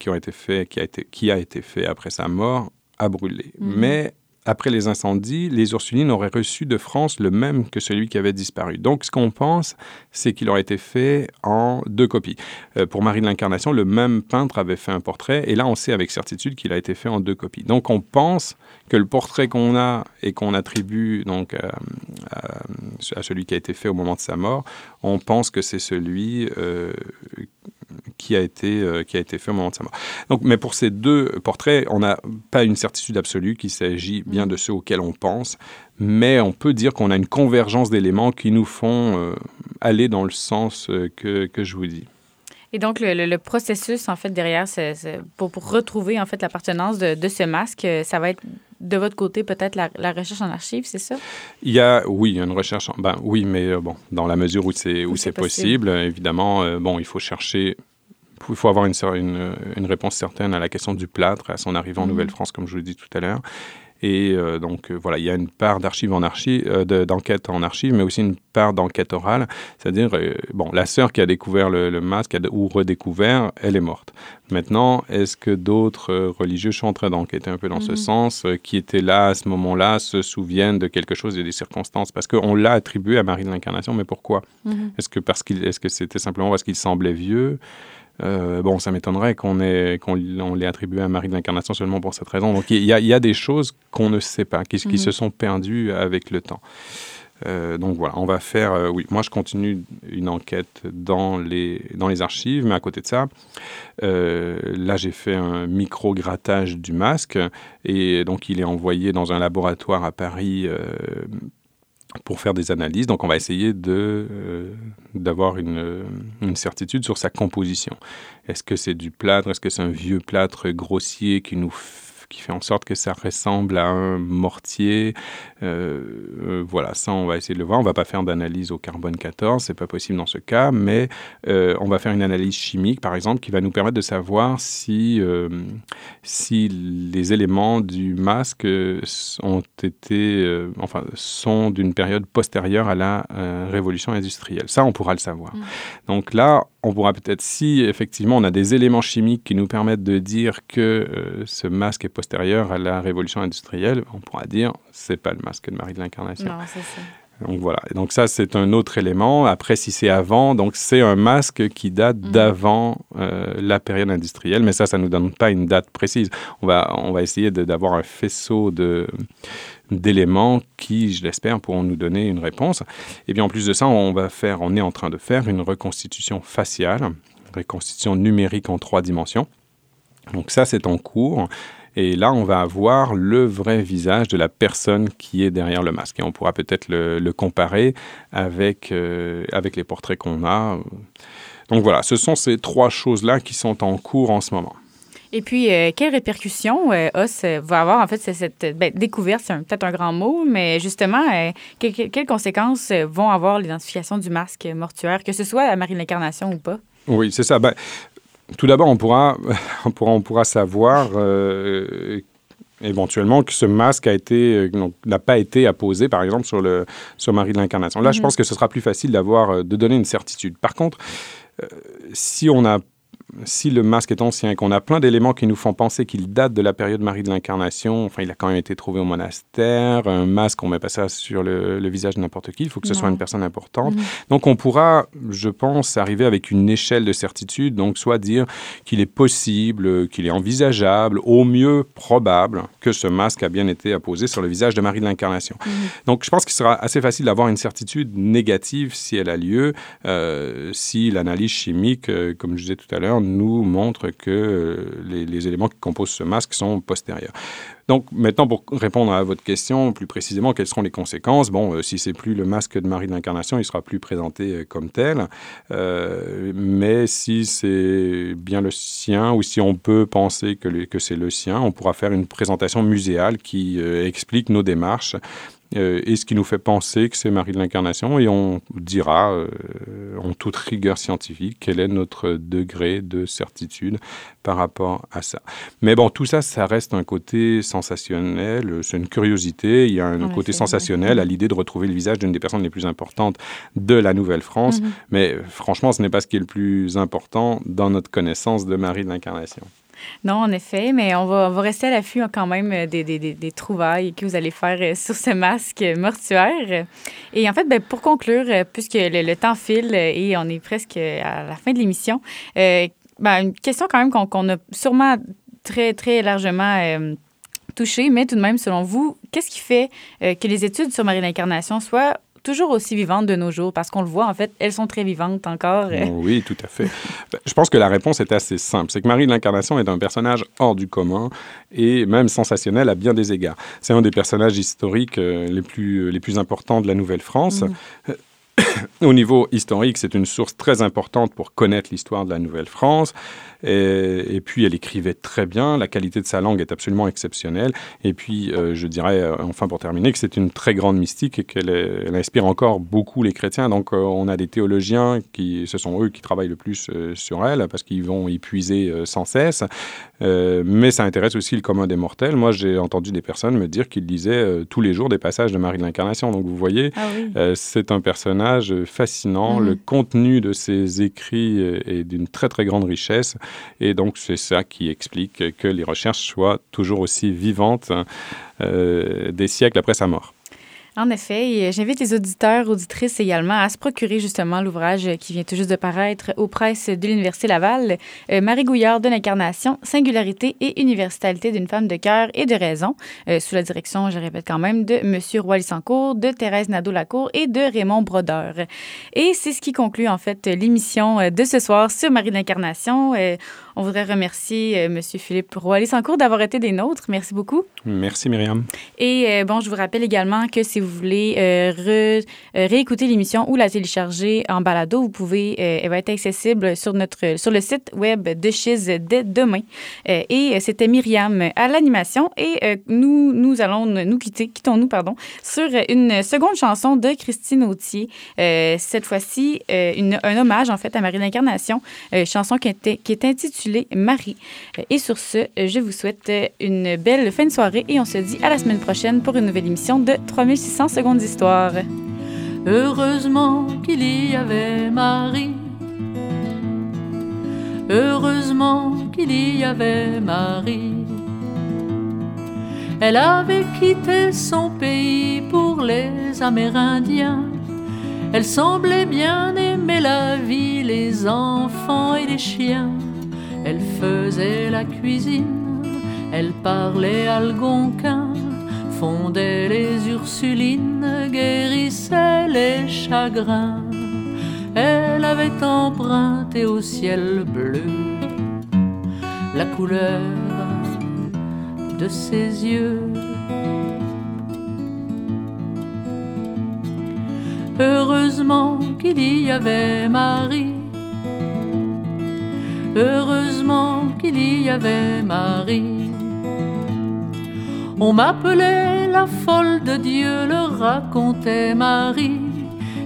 qui, a été fait, qui, a été, qui a été fait après sa mort a brûlé. Mm-hmm. Mais après les incendies, les Ursulines auraient reçu de France le même que celui qui avait disparu. Donc, ce qu'on pense, c'est qu'il aurait été fait en deux copies. Euh, pour Marie de l'Incarnation, le même peintre avait fait un portrait, et là, on sait avec certitude qu'il a été fait en deux copies. Donc, on pense que le portrait qu'on a et qu'on attribue donc euh, à, celui qui a été fait au moment de sa mort, on pense que c'est celui euh, qui a été, euh, qui a été fait au moment de sa mort. Donc, mais pour ces deux portraits, on n'a pas une certitude absolue qu'il s'agit bien mm. de ceux auxquels on pense, mais on peut dire qu'on a une convergence d'éléments qui nous font euh, aller dans le sens euh, que, que, je vous dis. Et donc, le, processus, en fait, derrière, c'est, pour, pour, retrouver, en fait, l'appartenance de, de, ce masque, ça va être de votre côté, peut-être la, la, recherche en archives, c'est ça? Il y a, oui, une recherche, en, ben, oui, mais bon, dans la mesure où c'est, où, c'est possible. évidemment, bon, il faut chercher il faut avoir une, une, une, réponse certaine à la question du plâtre, à son arrivée en mhm. Nouvelle-France, comme je vous l'ai dit tout à l'heure. Et euh, donc, euh, voilà, il y a une part d'archives en archives, euh, d'enquête en archives, mais aussi une part d'enquête orale. C'est-à-dire, bon, la sœur qui a découvert le, masque ou redécouvert, elle est morte. Maintenant, est-ce que d'autres religieux sont en train d'enquêter un peu dans ce mhm. sens, qui étaient là à ce moment-là, se souviennent de quelque chose et des circonstances? Parce qu'on l'a attribué à Marie de l'Incarnation, mais pourquoi? Mhm. Est-ce que parce qu'il, est-ce que c'était simplement parce qu'il semblait vieux? Euh, bon, ça m'étonnerait qu'on qu'on l'ait attribué à Marie de l'Incarnation seulement pour cette raison. Donc, il y, y a, des choses qu'on ne sait pas, qui, qui, se sont perdues avec le temps. Euh, donc voilà, on va faire, euh, oui, moi je continue une enquête dans les, dans les archives, mais à côté de ça, là j'ai fait un micro-grattage du masque et donc il est envoyé dans un laboratoire à Paris pour faire des analyses. Donc, on va essayer de, euh, d'avoir une, une, certitude sur sa composition. Est-ce que c'est du plâtre? Est-ce que c'est un vieux plâtre grossier qui nous qui fait en sorte que ça ressemble à un mortier? Voilà, ça, on va essayer de le voir. On va pas faire d'analyse au carbone 14, c'est pas possible dans ce cas, mais on va faire une analyse chimique, par exemple, qui va nous permettre de savoir si, si les éléments du masque ont été, enfin, sont d'une période postérieure à la révolution industrielle. Ça, on pourra le savoir. Mm. Donc là, on pourra peut-être, si effectivement on a des éléments chimiques qui nous permettent de dire que euh, ce masque est postérieur à la révolution industrielle, on pourra dire c'est pas le masque de Marie de l'Incarnation. Non, c'est ça. Donc voilà. donc ça, c'est un autre élément. Après, si c'est avant, donc c'est un masque qui date mm. d'avant euh, la période industrielle, mais ça, ça ne nous donne pas une date précise. On va, on va essayer d'avoir un faisceau de, d'éléments qui, je l'espère, pourront nous donner une réponse. Et bien en plus de ça, on va faire, on est en train de faire une reconstitution faciale, une reconstitution numérique en trois dimensions. Donc ça, c'est en cours. Et là, on va avoir le vrai visage de la personne qui est derrière le masque. Et on pourra peut-être le, comparer avec, euh, avec les portraits qu'on a. Donc voilà, ce sont ces trois choses-là qui sont en cours en ce moment. Et puis, euh, quelles répercussions euh, OS euh, va avoir, en fait, cette ben, découverte, c'est peut-être un grand mot, mais justement, quelles conséquences vont avoir l'identification du masque mortuaire, que ce soit à Marie-l'Incarnation ou pas? Oui, c'est ça. Ben, tout d'abord, on pourra, on, pourra, on pourra savoir éventuellement que ce masque a été n'a pas été apposé par exemple sur le sur Marie de l'Incarnation. Là, je mm-hmm. pense que ce sera plus facile d'avoir de donner une certitude. Par contre, si on a si le masque est ancien et qu'on a plein d'éléments qui nous font penser qu'il date de la période Marie de l'Incarnation, enfin, il a quand même été trouvé au monastère, un masque, on met pas ça sur le, visage de n'importe qui, il faut que ce soit une personne importante. Mhm. Donc, on pourra, je pense, arriver avec une échelle de certitude, donc soit dire qu'il est possible, qu'il est envisageable, au mieux probable, que ce masque a bien été apposé sur le visage de Marie de l'Incarnation. Mhm. Donc, je pense qu'il sera assez facile d'avoir une certitude négative si elle a lieu, euh, si l'analyse chimique, euh, comme je disais tout à l'heure, nous montre que euh, les, éléments qui composent ce masque sont postérieurs. Donc maintenant, pour répondre à votre question plus précisément, quelles seront les conséquences? Bon, euh, si c'est plus le masque de Marie de l'Incarnation, il sera plus présenté euh, comme tel. mais si c'est bien le sien, ou si on peut penser que, c'est le sien, on pourra faire une présentation muséale qui explique nos démarches euh, et ce qui nous fait penser que c'est Marie de l'Incarnation, et on dira euh, en toute rigueur scientifique quel est notre degré de certitude par rapport à ça. Mais bon, tout ça, ça reste un côté sensationnel, c'est une curiosité, il y a un côté sensationnel à l'idée de retrouver le visage d'une des personnes les plus importantes de la Nouvelle-France, mhm. mais franchement, ce n'est pas ce qui est le plus important dans notre connaissance de Marie de l'Incarnation. Non, en effet, mais on va, rester à l'affût hein, quand même euh, des, trouvailles que vous allez faire euh, sur ce masque mortuaire. Et en fait, ben, pour conclure, euh, puisque le, temps file et on est presque à la fin de l'émission, ben, une question quand même qu'on a sûrement très, très largement touchée, mais tout de même, selon vous, qu'est-ce qui fait que les études sur Marie l'Incarnation soient toujours aussi vivantes de nos jours? Parce qu'on le voit, en fait, elles sont très vivantes encore. Oui, tout à fait. Ben, je pense que la réponse est assez simple. C'est que Marie de l'Incarnation est un personnage hors du commun et même sensationnel à bien des égards. C'est un des personnages historiques euh, les plus, les plus importants de la Nouvelle-France. Mm. Au niveau historique, c'est une source très importante pour connaître l'histoire de la Nouvelle-France. Et, puis, elle écrivait très bien. La qualité de sa langue est absolument exceptionnelle. Et puis, euh, je dirais, euh, enfin, pour terminer, que c'est une très grande mystique et qu'elle inspire encore beaucoup les chrétiens. Donc, euh, on a des théologiens qui, ce sont eux qui travaillent le plus sur elle parce qu'ils vont y puiser sans cesse. mais ça intéresse aussi le commun des mortels. Moi, j'ai entendu des personnes me dire qu'ils lisaient tous les jours des passages de Marie de l'Incarnation. Donc, vous voyez, ah c'est un personnage fascinant. Mhm. Le contenu de ses écrits est d'une très, très grande richesse. Et donc, c'est ça qui explique que les recherches soient toujours aussi vivantes euh, des siècles après sa mort. En effet, j'invite les auditeurs, auditrices également à se procurer justement l'ouvrage qui vient tout juste de paraître aux presses de l'Université Laval, euh, Marie Gouillard de l'incarnation, singularité et universalité d'une femme de cœur et de raison, euh, sous la direction, je répète quand même, de M. Roy Lissancourt, de Thérèse Nadeau-Lacour et de Raymond Brodeur. Et c'est ce qui conclut en fait l'émission euh, de ce soir sur Marie de l'incarnation. On voudrait remercier M. Philippe Roy Lissancourt d'avoir été des nôtres. Merci beaucoup. Merci Myriam. Et bon, je vous rappelle également que si vous voulez réécouter l'émission ou la télécharger en balado, vous pouvez, elle va être accessible sur, notre, sur le site web de Chiz dès demain. et c'était Myriam à l'animation et nous, nous allons nous quitter, quittons-nous, pardon, sur une seconde chanson de Christine Autier. cette fois-ci, un hommage en fait à Marie l'Incarnation, chanson qui est, qui est intitulée Marie. et sur ce, je vous souhaite une belle fin de soirée et on se dit à la semaine prochaine pour une nouvelle émission de 3600 secondes d'histoire. Heureusement qu'il y avait Marie. Heureusement qu'il y avait Marie. Elle avait quitté son pays pour les Amérindiens. Elle semblait bien aimer la vie, les enfants et les chiens. Elle faisait la cuisine elle parlait algonquin, fondait les ursulines, guérissait les chagrins. Elle avait emprunté au ciel bleu la couleur de ses yeux. Heureusement qu'il y avait Marie. Heureusement qu'il y avait Marie. On m'appelait la folle de Dieu, le racontait Marie.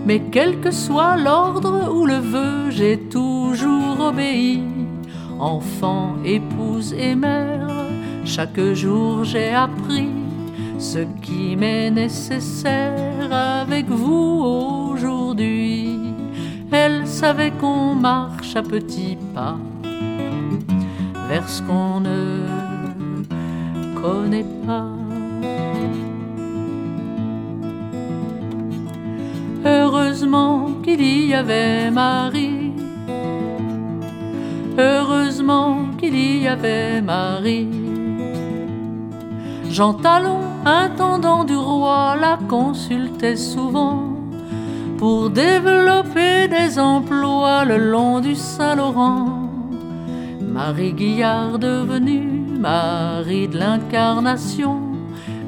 Mais quel que soit l'ordre ou le vœu, j'ai toujours obéi. Enfant, épouse et mère, chaque jour j'ai appris ce qui m'est nécessaire avec vous aujourd'hui. Elle savait qu'on marche à petits pas vers qu'on ne connais pas. Heureusement qu'il y avait Marie. Heureusement qu'il y avait Marie. Jean Talon, intendant du roi, la consultait souvent pour développer des emplois le long du Saint-Laurent. Marie Guillard devenue Marie de l'incarnation,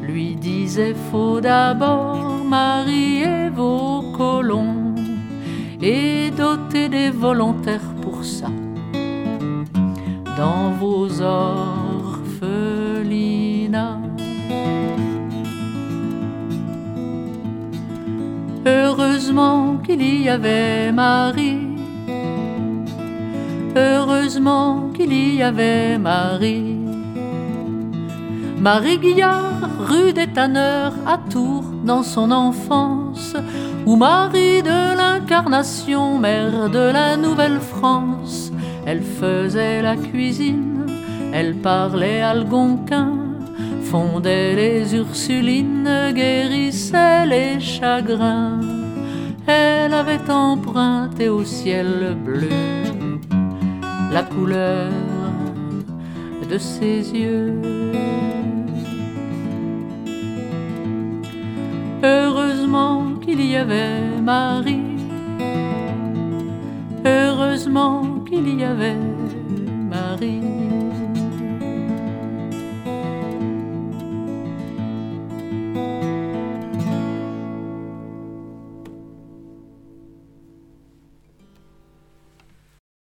lui disait faut d'abord marier vos colons et doter des volontaires pour ça dans vos orphelinats. Heureusement qu'il y avait Marie. Heureusement qu'il y avait Marie. Marie Guillard, rue des Tanneurs, à Tours, dans son enfance, ou Marie de l'Incarnation, mère de la Nouvelle-France. Elle faisait la cuisine, elle parlait algonquin, fondait les Ursulines, guérissait les chagrins. Elle avait emprunté au ciel bleu la couleur de ses yeux. Heureusement qu'il y avait Marie. Heureusement qu'il y avait Marie.